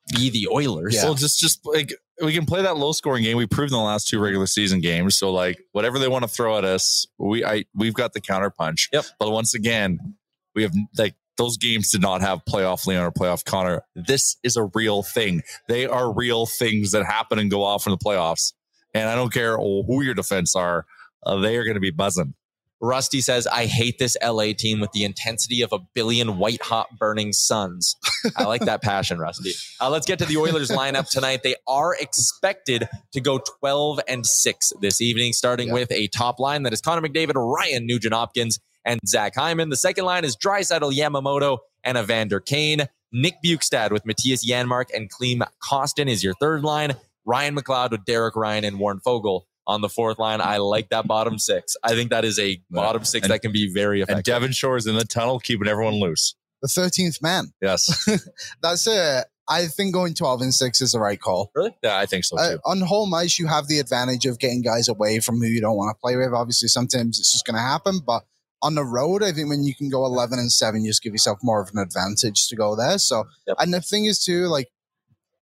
be the Oilers.
Yeah.
Well, just just like we can play that low scoring game. We proved in the last two regular season games. So like whatever they want to throw at us, we I we've got the counter punch.
Yep.
But once again, we have like those games did not have playoff Leon or playoff Connor. This is a real thing. They are real things that happen and go off in the playoffs. And I don't care who your defense are, uh, they are going to be buzzing.
Rusty says, I hate this LA team with the intensity of a billion white hot burning suns. I like that passion, Rusty. Uh, let's get to the Oilers lineup tonight. They are expected to go 12 and 6 this evening, starting
Yeah.
with a top line that is Connor McDavid, Ryan Nugent Hopkins, and Zach Hyman. The second line is Draisaitl Yamamoto and Evander Kane. Nick Bjugstad with Mattias Janmark and Klim Kostin is your third line. Ryan McLeod with Derek Ryan and Warren Foegele on the fourth line. I like that bottom six. I think that is a bottom six
And-
that can be very
And
effective.
Devin Shore is in the tunnel, keeping everyone loose.
The 13th man.
Yes.
That's it. I think going 12 and 6 is the right call.
really?
yeah, I think so
Uh,
too.
on home ice, you have the advantage of getting guys away from who you don't want to play with. Obviously, sometimes it's just going to happen, but on the road, I think when you can go 11 and 7, you just give yourself more of an advantage to go there. So,
Yep.
and the thing is, too, like,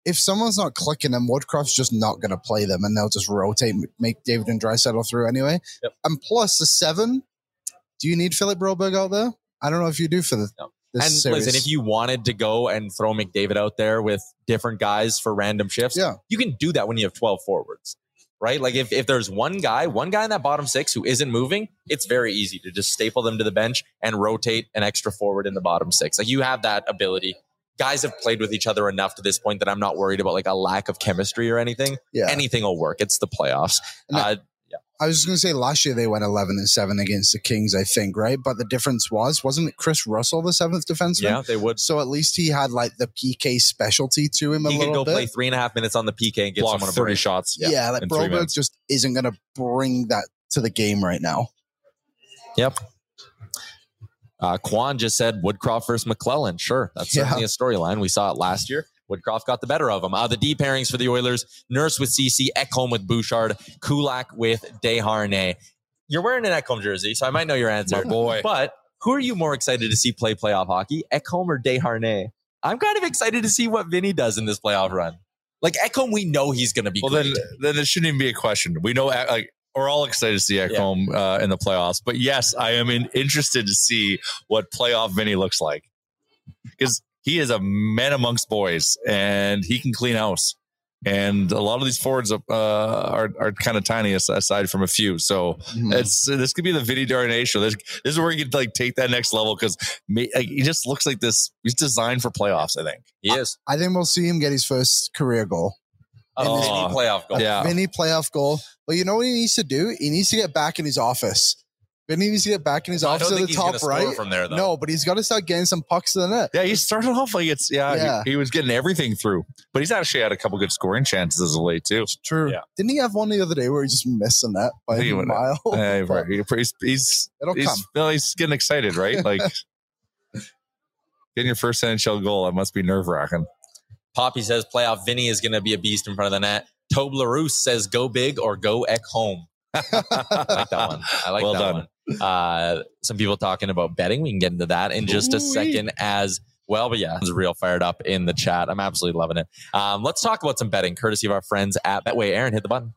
if someone's not clicking them, Woodcroft's just not going to play them, and they'll just rotate, McDavid and Draisaitl through anyway.
Yep.
And plus the seven, do you need Philip Broberg out there? I don't know if you do for the.
No.
this
and
series.
listen, if you wanted to go and throw McDavid out there with different guys for random shifts,
Yeah.
you can do that when you have 12 forwards, right? Like if, if there's one guy, one guy in that bottom six who isn't moving, it's very easy to just staple them to the bench and rotate an extra forward in the bottom six. Like you have that ability. Guys have played with each other enough to this point that I'm not worried about like a lack of chemistry or anything.
Yeah.
Anything will work. It's the playoffs.
And
Uh,
I was just going to say last year they went 11 and 7 against the Kings, I think, right? But the difference was, wasn't it Kris Russell, the seventh defenseman?
yeah, they would.
So at least he had like the PK specialty to him a
He could go
bit.
play three and a half minutes on the PK and get
Block
someone a
30
break.
shots.
yeah. like
in
Broberg just isn't going to bring that to the game right now.
Yep. Uh, Quan just said Woodcroft versus McLellan. Sure, that's
Yeah.
certainly a storyline. We saw it last year. Woodcroft got the better of him. Uh, the D pairings for the Oilers: Nurse with Ceci, Ekholm with Bouchard, Kulak with Desharnais. You're wearing an Ekholm jersey, so I might know your answer.
Boy.
But who are you more excited to see play playoff hockey, Ekholm or Desharnais? I'm kind of excited to see what Vinny does in this playoff run. Like Ekholm, we know he's going to be
Well,
great.
then, then it shouldn't even be a question. We know, uh, like, we're all excited to see Ekholm uh, in the playoffs. But yes, I am in, interested to see what playoff Vinny looks like because he is a man amongst boys and he can clean house. And a lot of these forwards uh, are are kind of tiny aside from a few. So
Mhm.
it's this could be the Vinny Darnay show. This, this is where you can like take that next level because like, he just looks like this. He's designed for playoffs. I think.
he is.
I think we'll see him get his first career goal.
A
Oh,
Vinny playoff goal.
Yeah.
Vinny playoff goal. But you know what he needs to do? He needs to get back in his office. Vinny needs to get back in his
I
office
don't
at the
he's
top right.
from there, though.
No, but he's got to start getting some pucks to the net.
Yeah, he started off like it's yeah, he-
Yeah.
He, was getting everything through, but he's actually had a couple good scoring chances as of late too.
It's True.
Yeah.
Didn't he have one the other day where he just missed the net by
he
a mile?
Hey, right. He's he's
It'll
he's,
come.
well, he's getting excited, right? Like getting your first NHL goal, that must be nerve wracking.
Poppy says playoff Vinny is going to be a beast in front of the net. Toblerus says go big or go ek home. I like that one. I like
Well
that
done.
one. Uh, some people talking about betting. We can get into that in just a second as well. But yeah, it's real fired up in the chat. I'm absolutely loving it. Um, let's talk about some betting, courtesy of our friends at Betway. Aaron, hit the button.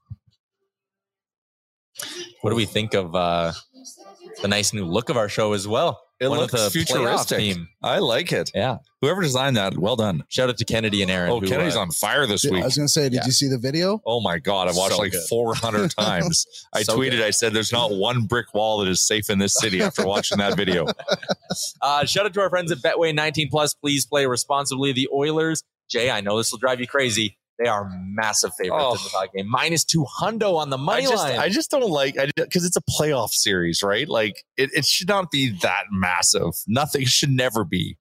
What do we think of uh, the nice new look of our show as well?
It
One
looks
with a
futuristic.
theme.
I like it.
Yeah.
Whoever designed that, well done.
Shout out to Kennedy and Aaron.
Oh,
who,
Kennedy's
uh,
on fire this week.
I was going to say, did
Yeah.
you see the video?
Oh my god, I've watched
So
like
good.
400 times. I
So
tweeted,
good.
I said, "There's not one brick wall that is safe in this city." After watching that video,
Uh, shout out to our friends at Betway 19 Plus. Please play responsibly. The Oilers, Jay, I know this will drive you crazy. They are massive favorites
Oh.
in the game. Minus two hundo on the money
I just,
line.
I just don't like I because it's a playoff series, right? Like it, it should not be that massive. Nothing should never be.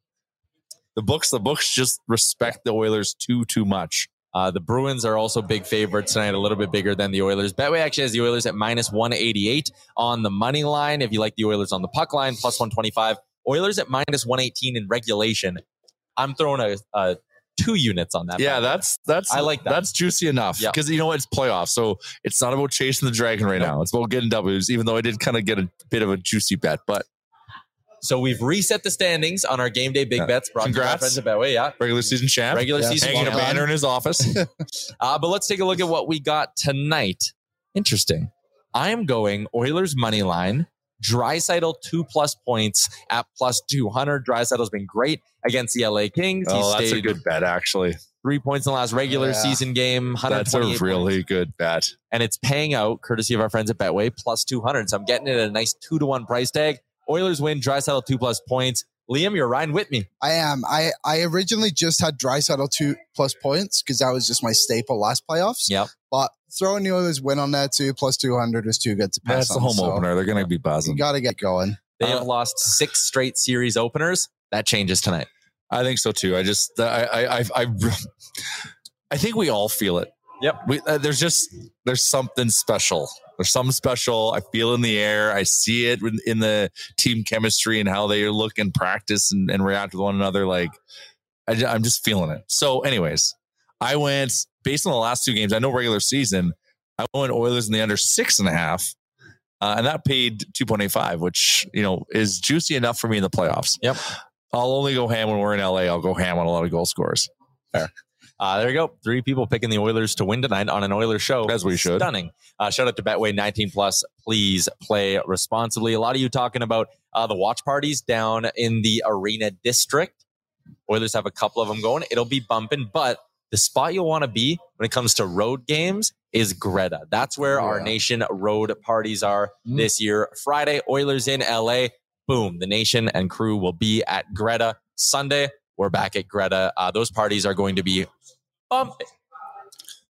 The books, the books just respect the Oilers too, too much.
uh, the Bruins are also big favorites tonight, a little bit bigger than the Oilers. Betway actually has the Oilers at minus 188 on the money line. If you like the Oilers on the puck line, plus 125. Oilers at minus 118 in regulation. I'm throwing a, a two units on that.
Yeah,
bet.
that's that's
I like that.
That's juicy enough
Yeah.
because you know what? It's playoffs, so it's not about chasing the dragon right now. It's about getting W's. Even though I did kind of get a bit of a juicy bet, but
So we've reset the standings on our game day big
Yeah.
bets. Brought to you by our
Congrats.
friends at Betway. Yeah,
regular season champ,
regular
Yeah,
season
hanging a banner in his office.
Uh, but let's take a look at what we got tonight. Interesting. I am going Oilers money line. Draisaitl two plus points at plus 200. Draisaitl's been great against the LA Kings.
oh,
He's
that's a good bet, actually.
three points in the last regular
Yeah.
season game.
That's a really
points.
good bet.
And it's paying out courtesy of our friends at Betway plus 200. So I'm getting it at a nice two to one price tag. Oilers win. Draisaitl two plus points. Liam, you're riding with me.
I am. I, I originally just had dry Draisaitl two plus points because that was just my staple last playoffs.
Yep.
But throwing the Oilers win on that too, plus 200 is too good to pass
That's the home
so
opener. They're going to be
You
buzzing.
got to get going.
They
Uh,
have lost six straight series openers. That changes tonight.
I think so too. I just, I, I, I, I, I think we all feel it.
Yep.
We, uh, there's just, there's something special. There's something special. I feel in the air. I see it in, in the team chemistry and how they look and practice and, and react with one another. Like, I, I'm just feeling it. So, anyways, I went based on the last two games. I know regular season. I went Oilers in the under six and a half, uh, and that paid two point eight five, which you know is juicy enough for me in the playoffs.
Yep.
I'll only go ham when we're in LA. I'll go ham on a lot of goal scores.
Uh, there you go. Three people picking the Oilers to win tonight on an Oilers show.
As we should.
Stunning. Uh, shout out to Betway 19 Plus. Please play responsibly. A lot of you talking about uh, the watch parties down in the Arena District. Oilers have a couple of them going. It'll be bumping, but the spot you'll want to be when it comes to road games is Greta. That's where our
Yeah.
nation road parties are this year. Friday, Oilers in LA. Boom. The nation and crew will be at Greta. Sunday, we're back at Greta. Uh, those parties are going to be bumping.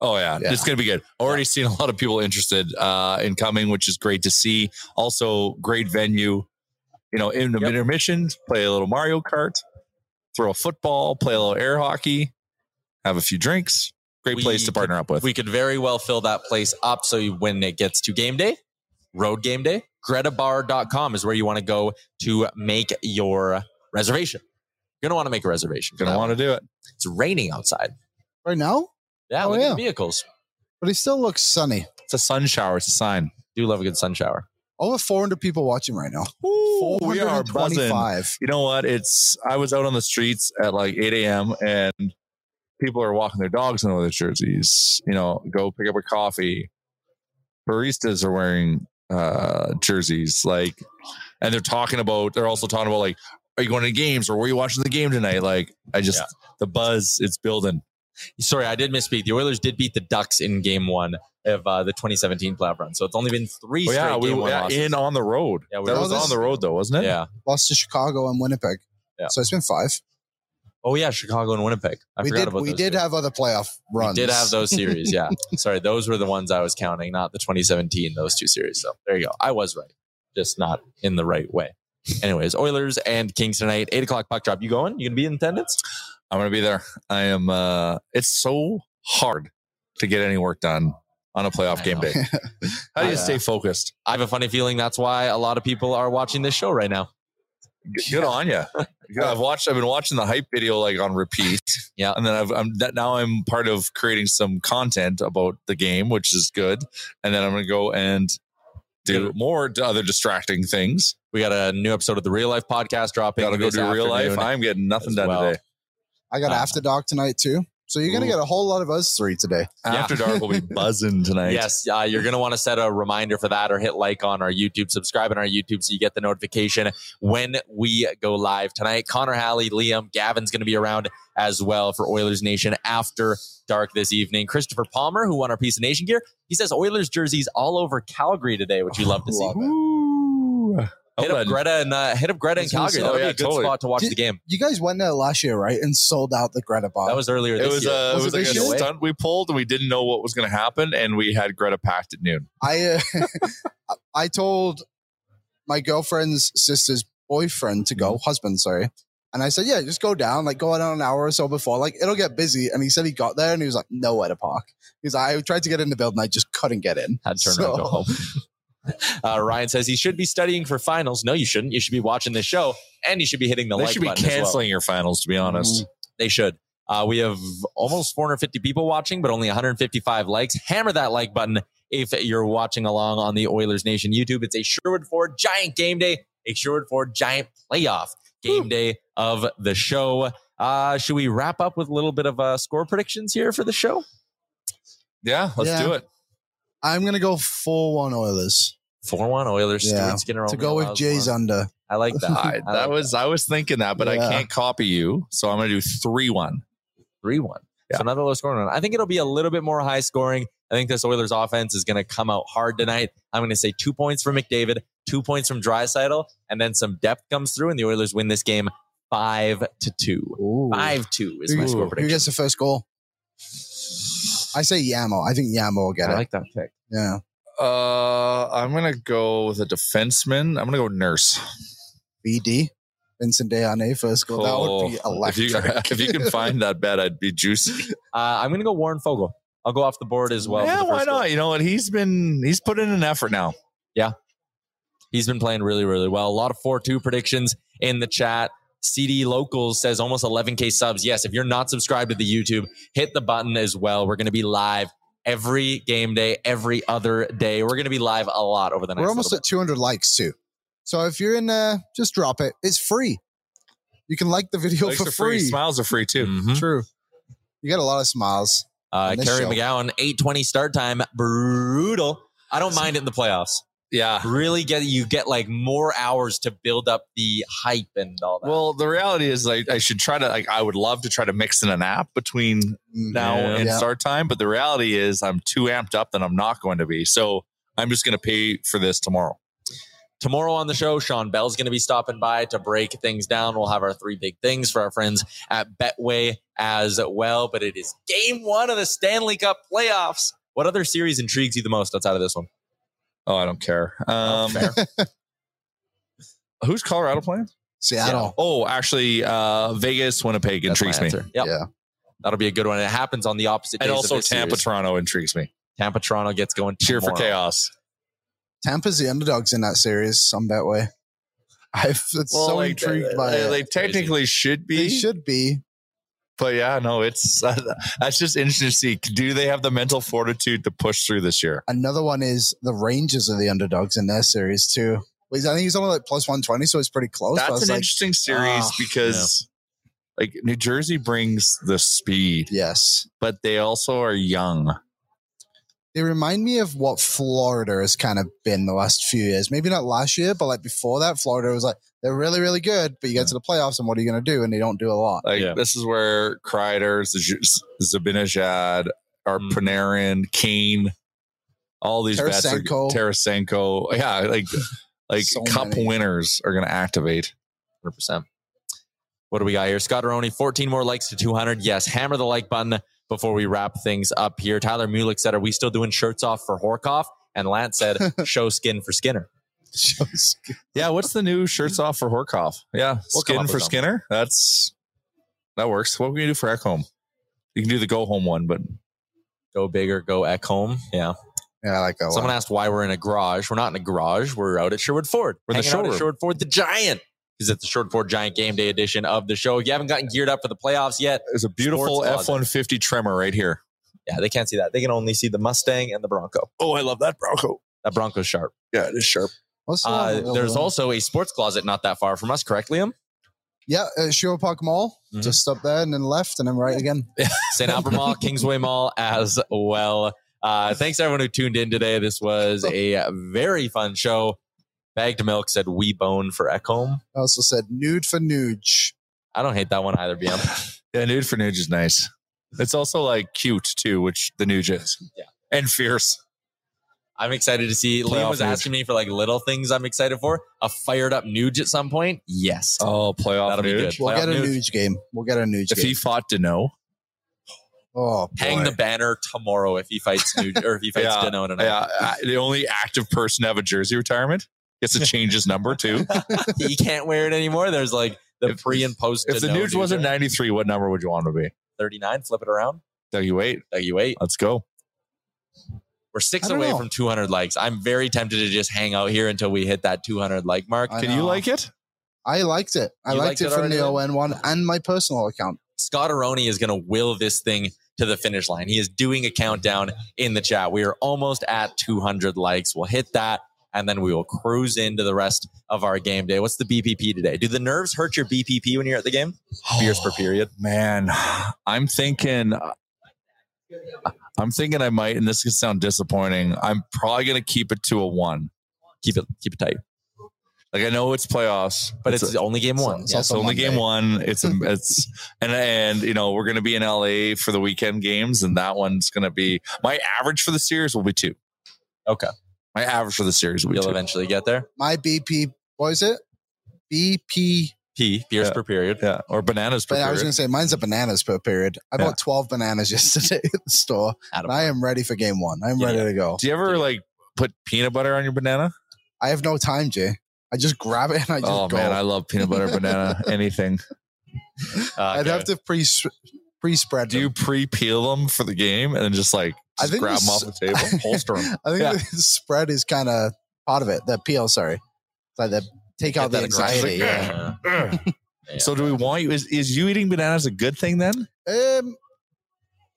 Oh yeah,
Yeah.
it's gonna be good. Already seen a lot of people interested uh, in coming, which is great to see. Also, great venue. You know, in the
Yep.
intermissions, play a little Mario Kart, throw a football, play a little air hockey, have a few drinks. Great
We
place to partner up with.
We could very well fill that place up. So you- when it gets to game day, road game day, gretabar.com is where you want to go to make your reservation. You're going to want to make a reservation. for
Gonna want to do it.
It's raining outside.
Right now?
Yeah,
Oh,
look
yeah.
at the vehicles.
But it still looks sunny.
It's a sun shower. It's a sign.
Do love a good sun shower.
Over 400 people watching right now.
Ooh, we are buzzing.
425.
You know what? It's I was out on the streets at like 8 a.m. and people are walking their dogs in their jerseys. You know, go pick up a coffee. Baristas are wearing uh jerseys, like, and they're talking about. They're also talking about like, are you going to games or were you watching the game tonight? Like, I just
Yeah.
the buzz it's building.
Sorry, I did misspeak. The Oilers did beat the Ducks in game one of uh, the 2017 playoff run. So it's only been three
Oh,
straight
yeah, we
game one
yeah,
losses.
in on the road.
Yeah, we
that was
this-
on the road though, wasn't it?
yeah.
Lost to Chicago and Winnipeg.
Yeah.
So it's been five.
Oh, yeah, Chicago and Winnipeg. I
we
forgot
did
about
we
those
did
two.
have other playoff runs.
We did have those series, yeah. Sorry, those were the ones I was counting, not the 2017, those two series. So there you go. I was right, just not in the right way. Anyways, Oilers and Kings tonight, 8 o'clock puck drop. You going? You going to be in attendance?
I'm gonna be there. I am. uh It's so hard to get any work done on a playoff game day. How do you
Yeah.
stay focused?
I have a funny feeling that's why a lot of people are watching this show right now.
Good on you. I've watched. I've been watching the hype video like on repeat.
Yeah.
and then I've, I'm that now. I'm part of creating some content about the game, which is good. And then I'm gonna go and do
Good.
more d- other distracting things.
We got a new episode of the Real Life podcast dropping.
Gotta go
this
do real life. I'm getting nothing done
well.
today.
I got
Uh,
After Dark tonight too. So you're gonna get a whole lot of us three today.
Yeah.
After dark will be buzzing tonight.
Yes, uh, you're going to want to set a reminder for that or hit like on our YouTube, subscribe on our YouTube so you get the notification when we go live tonight. Connor Halley, Liam, Gavin's going to be around as well for Oilers Nation after dark this evening. Christopher Palmer, who won our Piece of Nation gear, he says Oilers jerseys all over Calgary today, which you love to see.
Love.
Ooh.
Hit
Hold
up. Greta and uh, hit up Greta in Calgary. That would
saying.
be a good
totally.
spot to watch
Did-
the game.
You guys went there last year, right? And sold out the Greta bar.
That was earlier
It was,
year.
uh,
Was
it was
it
like a
year?
stunt we pulled, and we didn't know what was going to happen, and we had Greta packed at noon.
I uh, I told my girlfriend's sister's boyfriend to
Mm-hmm.
go, husband, sorry. And I said, yeah, just go down, like go out an hour or so before, like it'll get busy. And he said he got there and he was like, nowhere to park. Because I tried to get in the building, I just couldn't get in.
Had to turn around and go home. Uh, Ryan says he should be studying for finals. No, you shouldn't. You should be watching this show, and you should be hitting the
they
like
should be
button as well.
canceling your finals, to be honest.
They should. Uh, we have almost 450 people watching, but only 155 likes. Hammer that like button if you're watching along on the Oilers Nation YouTube. It's a Sherwood Ford Giant Game Day, a Sherwood Ford Giant Playoff Game Day of the show. Uh, should we wrap up with a little bit of uh, score predictions here for the show?
Yeah, let's
Yeah.
do it.
I'm gonna go four one Oilers
4 1 Oilers.
Yeah,
Stuart Skinner
to
only
go with Jay's
one.
under.
I like that.
I,
I
that
like
was I was thinking that, but I can't copy you, so I'm going to do three one.
3 1.
Yeah.
So another low scoring one. I think it'll be a little bit more high scoring. I think this Oilers offense is going to come out hard tonight. I'm going to say two points for McDavid, two points from Draisaitl, and then some depth comes through, and the Oilers win this game five to two. Five two is my
Who,
score
who
prediction.
gets the first goal? I say Yamo. I think Yamo will get it.
I
it.
like that pick.
yeah.
Uh, I'm going to go with a defenseman. I'm going to go Nurse.
BD. Vincent Deane first goal. that would be
Oh, if
electric.
you if you can find that bet, I'd be juicy.
Uh, I'm going to go Warren Foegele. I'll go off the board as well.
yeah, why
first goal.
not? You know what? He's been he's put in an effort now.
Yeah, he's been playing really, really well. A lot of 4 2 predictions in the chat. CD Locals says almost 11K subs. Yes, if you're not subscribed to the YouTube, hit the button as well. We're going to be live every game day, every other day. We're going to be live a lot over the next
We're almost at 200 likes too. So if you're in there, just drop it. It's free. You can like the video
Likes
for
free.
free.
Smiles are free too.
bit. Mhm.
True. You got a lot of smiles.
Uh,
on this
Kerry. McGowan, 820 start time, brutal. I don't mind it in the playoffs.
Yeah.
Really get you get like more hours to build up the hype and all that.
Well, the reality is, like, I should try to, like, I would love to try to mix in a nap between now
Yeah.
and
Yeah.
start time. But the reality is, I'm too amped up that I'm not going to be. So I'm just going to pay for this tomorrow.
Tomorrow on the show, Sean Bell's going to be stopping by to break things down. We'll have our three big things for our friends at Betway as well. But it is game one of the Stanley Cup playoffs. What other series intrigues you the most outside of this one?
Oh, I don't care. Um, who's Colorado playing?
Seattle.
Oh, actually, uh, Vegas, Winnipeg
That's
intrigues me.
Yep.
Yeah.
That'll be a good one. It happens on the opposite days
And
of
also
this
Tampa,
series.
Toronto intrigues me.
Tampa Toronto gets going.
Cheer for chaos.
Tampa's the underdogs in that series some bet way. I've it's so
like,
intrigued by
they,
it.
they technically should be,
They should be.
But yeah, no, it's that's just interesting to see. Do they have the mental fortitude to push through this year?
Another one is the Rangers are the underdogs in their series too. I think he's only like plus one twenty, so it's pretty close.
That's an
like,
interesting series
ah,
because, like, New Jersey brings the speed,
yes,
but they also are young.
they remind me of what Florida has kind of been the last few years. Maybe not last year, but like before that, Florida was like they're really, really good, but you get to the playoffs, and what are you going to do? And they don't do a lot.
Like
Yeah.
this is where Kreider, Z- Zibanejad, our
Mm.
Panarin, Kane, all these bats, are
Tarasenko.
Tarasenko. Yeah, like like
So
cup
many.
winners are going to activate.
100%. What do we got here? Scott Aroni, 14 more likes to 200. Yes, hammer the like button before we wrap things up here. Tyler Mulick said, Are we still doing shirts off for Horcoff? And Lance said, Show skin for Skinner.
Shows-
Yeah, what's the new shirts off for Horcoff? Yeah,
We'll
skin for
with something.
Skinner. That's that works. What can we gonna do for Ekholm? You can do the go home one, but
Go bigger, go at home. Yeah.
yeah, I like that
Someone
one.
asked why we're in a garage. We're not in a garage. We're out at Sherwood Ford.
We're in the
Hanging out at
showroom.
Sherwood Ford, the Giant. Is at the Sherwood Ford Giant Game Day edition of the show. If you haven't gotten geared up for the playoffs yet,
there's a beautiful F one fifty Tremor right here.
yeah, they can't see that. They can only see the Mustang and the Bronco.
Oh, I love that Bronco.
That Bronco's sharp.
Yeah, it is sharp.
What's the
Uh, there's also a sports closet not that far from us, correct, Liam?
yeah, uh, Shore Park Mall,
Mhm.
just up there and then left and then right again.
St. Albert Mall, Kingsway Mall as well. Uh, thanks everyone who tuned in today. This was a very fun show. Bagged Milk said we bone for Ekholm.
I also said nude for Nuge.
I don't hate that one either, BM.
Yeah, nude for Nuge is nice. It's also like cute too, which the Nuge is.
Yeah.
and fierce.
I'm excited to see. Liam was
Nuge.
asking me for like little things I'm excited for. A fired up Nuge at some point. Yes.
Oh, playoff
That'll be good.
We'll
Playoff
get a
Nuge.
Nuge game. We'll get a Nuge
If
game.
he fought Danault,
oh,
Hang the banner tomorrow if he fights Nuge or if he fights
yeah,
Danault tonight.
yeah, uh, the only active person to have a jersey retirement gets to change his number too.
he can't wear it anymore. There's like the
If-
pre and post.
if the
Danault
Nuge wasn't 93, what number would you want to be?
39, flip it around.
W8.
You wait.
Let's go.
We're six away
know.
from 200 likes. I'm very tempted to just hang out here until we hit that 200 like mark.
I
Can you like it?
I liked it. I liked
liked
it
it
from the ON one and my personal account.
Scott Aroni is going to will this thing to the finish line. He is doing a countdown in the chat. We are almost at 200 likes. We'll hit that and then we will cruise into the rest of our game day. What's the BPP today? Do the nerves hurt your BPP when you're at the game? Beers per oh, period.
Man, I'm thinking. Uh, I'm thinking I might, and this could sound disappointing. I'm probably going to keep it to a one.
Keep it keep it tight.
Like I know it's playoffs,
But it's,
a-
only game one.
it's
Yeah.
it's
also
only game one. It's a, it's and and you know we're going to be in LA for the weekend games, and that one's going to be my average for the series will be two.
Okay.
My average for the series will be
You'll
two.
eventually get there.
My BP, what is it? BP.
P, beers
Yeah.
per period.
Yeah, or bananas per
But I was going to say mine's a bananas per period. I
Yeah.
bought 12 bananas yesterday at the store.
Adam.
And I am ready for game one. I'm
Yeah,
ready to go.
Do you ever like put peanut butter on your banana?
I have no time, Jay. I just grab it and I just
Oh
go.
man, I love peanut butter banana. Anything.
Ah, I'd
Okay.
have to pre pre spread.
Do you pre-peel them for the game and then just like
I think
grab them off the table, holster them?
I think
Yeah.
the spread is kind of part of it. The peel, sorry, It's like the take out
that aggressive-
anxiety. Yeah.
Yeah. Yeah.
So do we want you? Is, is you eating bananas a good thing then?
Um,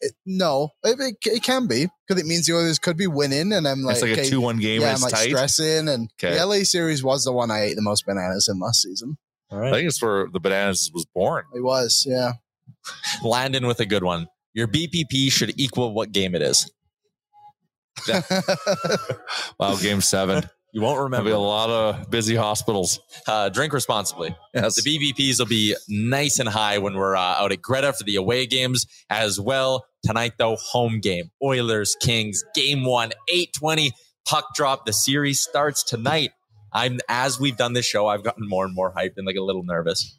it, no, it, it, it can be because it means the others could be winning, and I'm like,
it's like
okay,
a two-one game
yeah,
and
I'm like
tight.
stressing. And
Okay.
the LA series was the one I ate the most bananas in last season.
All
I think it's where the bananas was born.
It was, yeah.
Landon with a good one. Your BPP should equal what game it is.
Wow, game seven.
You won't
There'll
remember.
be a lot of busy hospitals.
Uh, drink responsibly.
Yes.
The BVPs will be nice and high when we're uh, out at Greta for the away games as well. Tonight, though, home game. Oilers, Kings, game one, 820, puck drop. The series starts tonight. I'm as we've done this show, I've gotten more and more hyped and like a little nervous.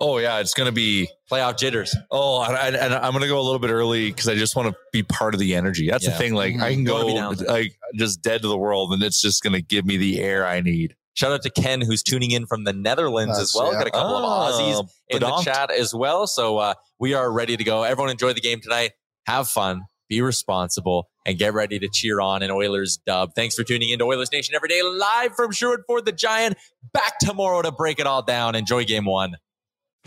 Oh yeah, it's gonna be
Playoff jitters.
Oh, and, I, and I'm gonna go a little bit early because I just want to be part of the energy. That's
Yeah.
the thing. Like I can go
be down there.
like just dead to the world, and it's just gonna give me the air I need.
Shout out to Ken, who's tuning in from the Netherlands as well.
yeah.
Got a couple of Aussies
Oh,
in the chat as well. So uh, we are ready to go. Everyone enjoy the game tonight. Have fun, be responsible, and get ready to cheer on an Oilers dub. Thanks for tuning in to Oilers Nation every day, live from Sherwood Ford the Giant. Back tomorrow to break it all down. Enjoy game one.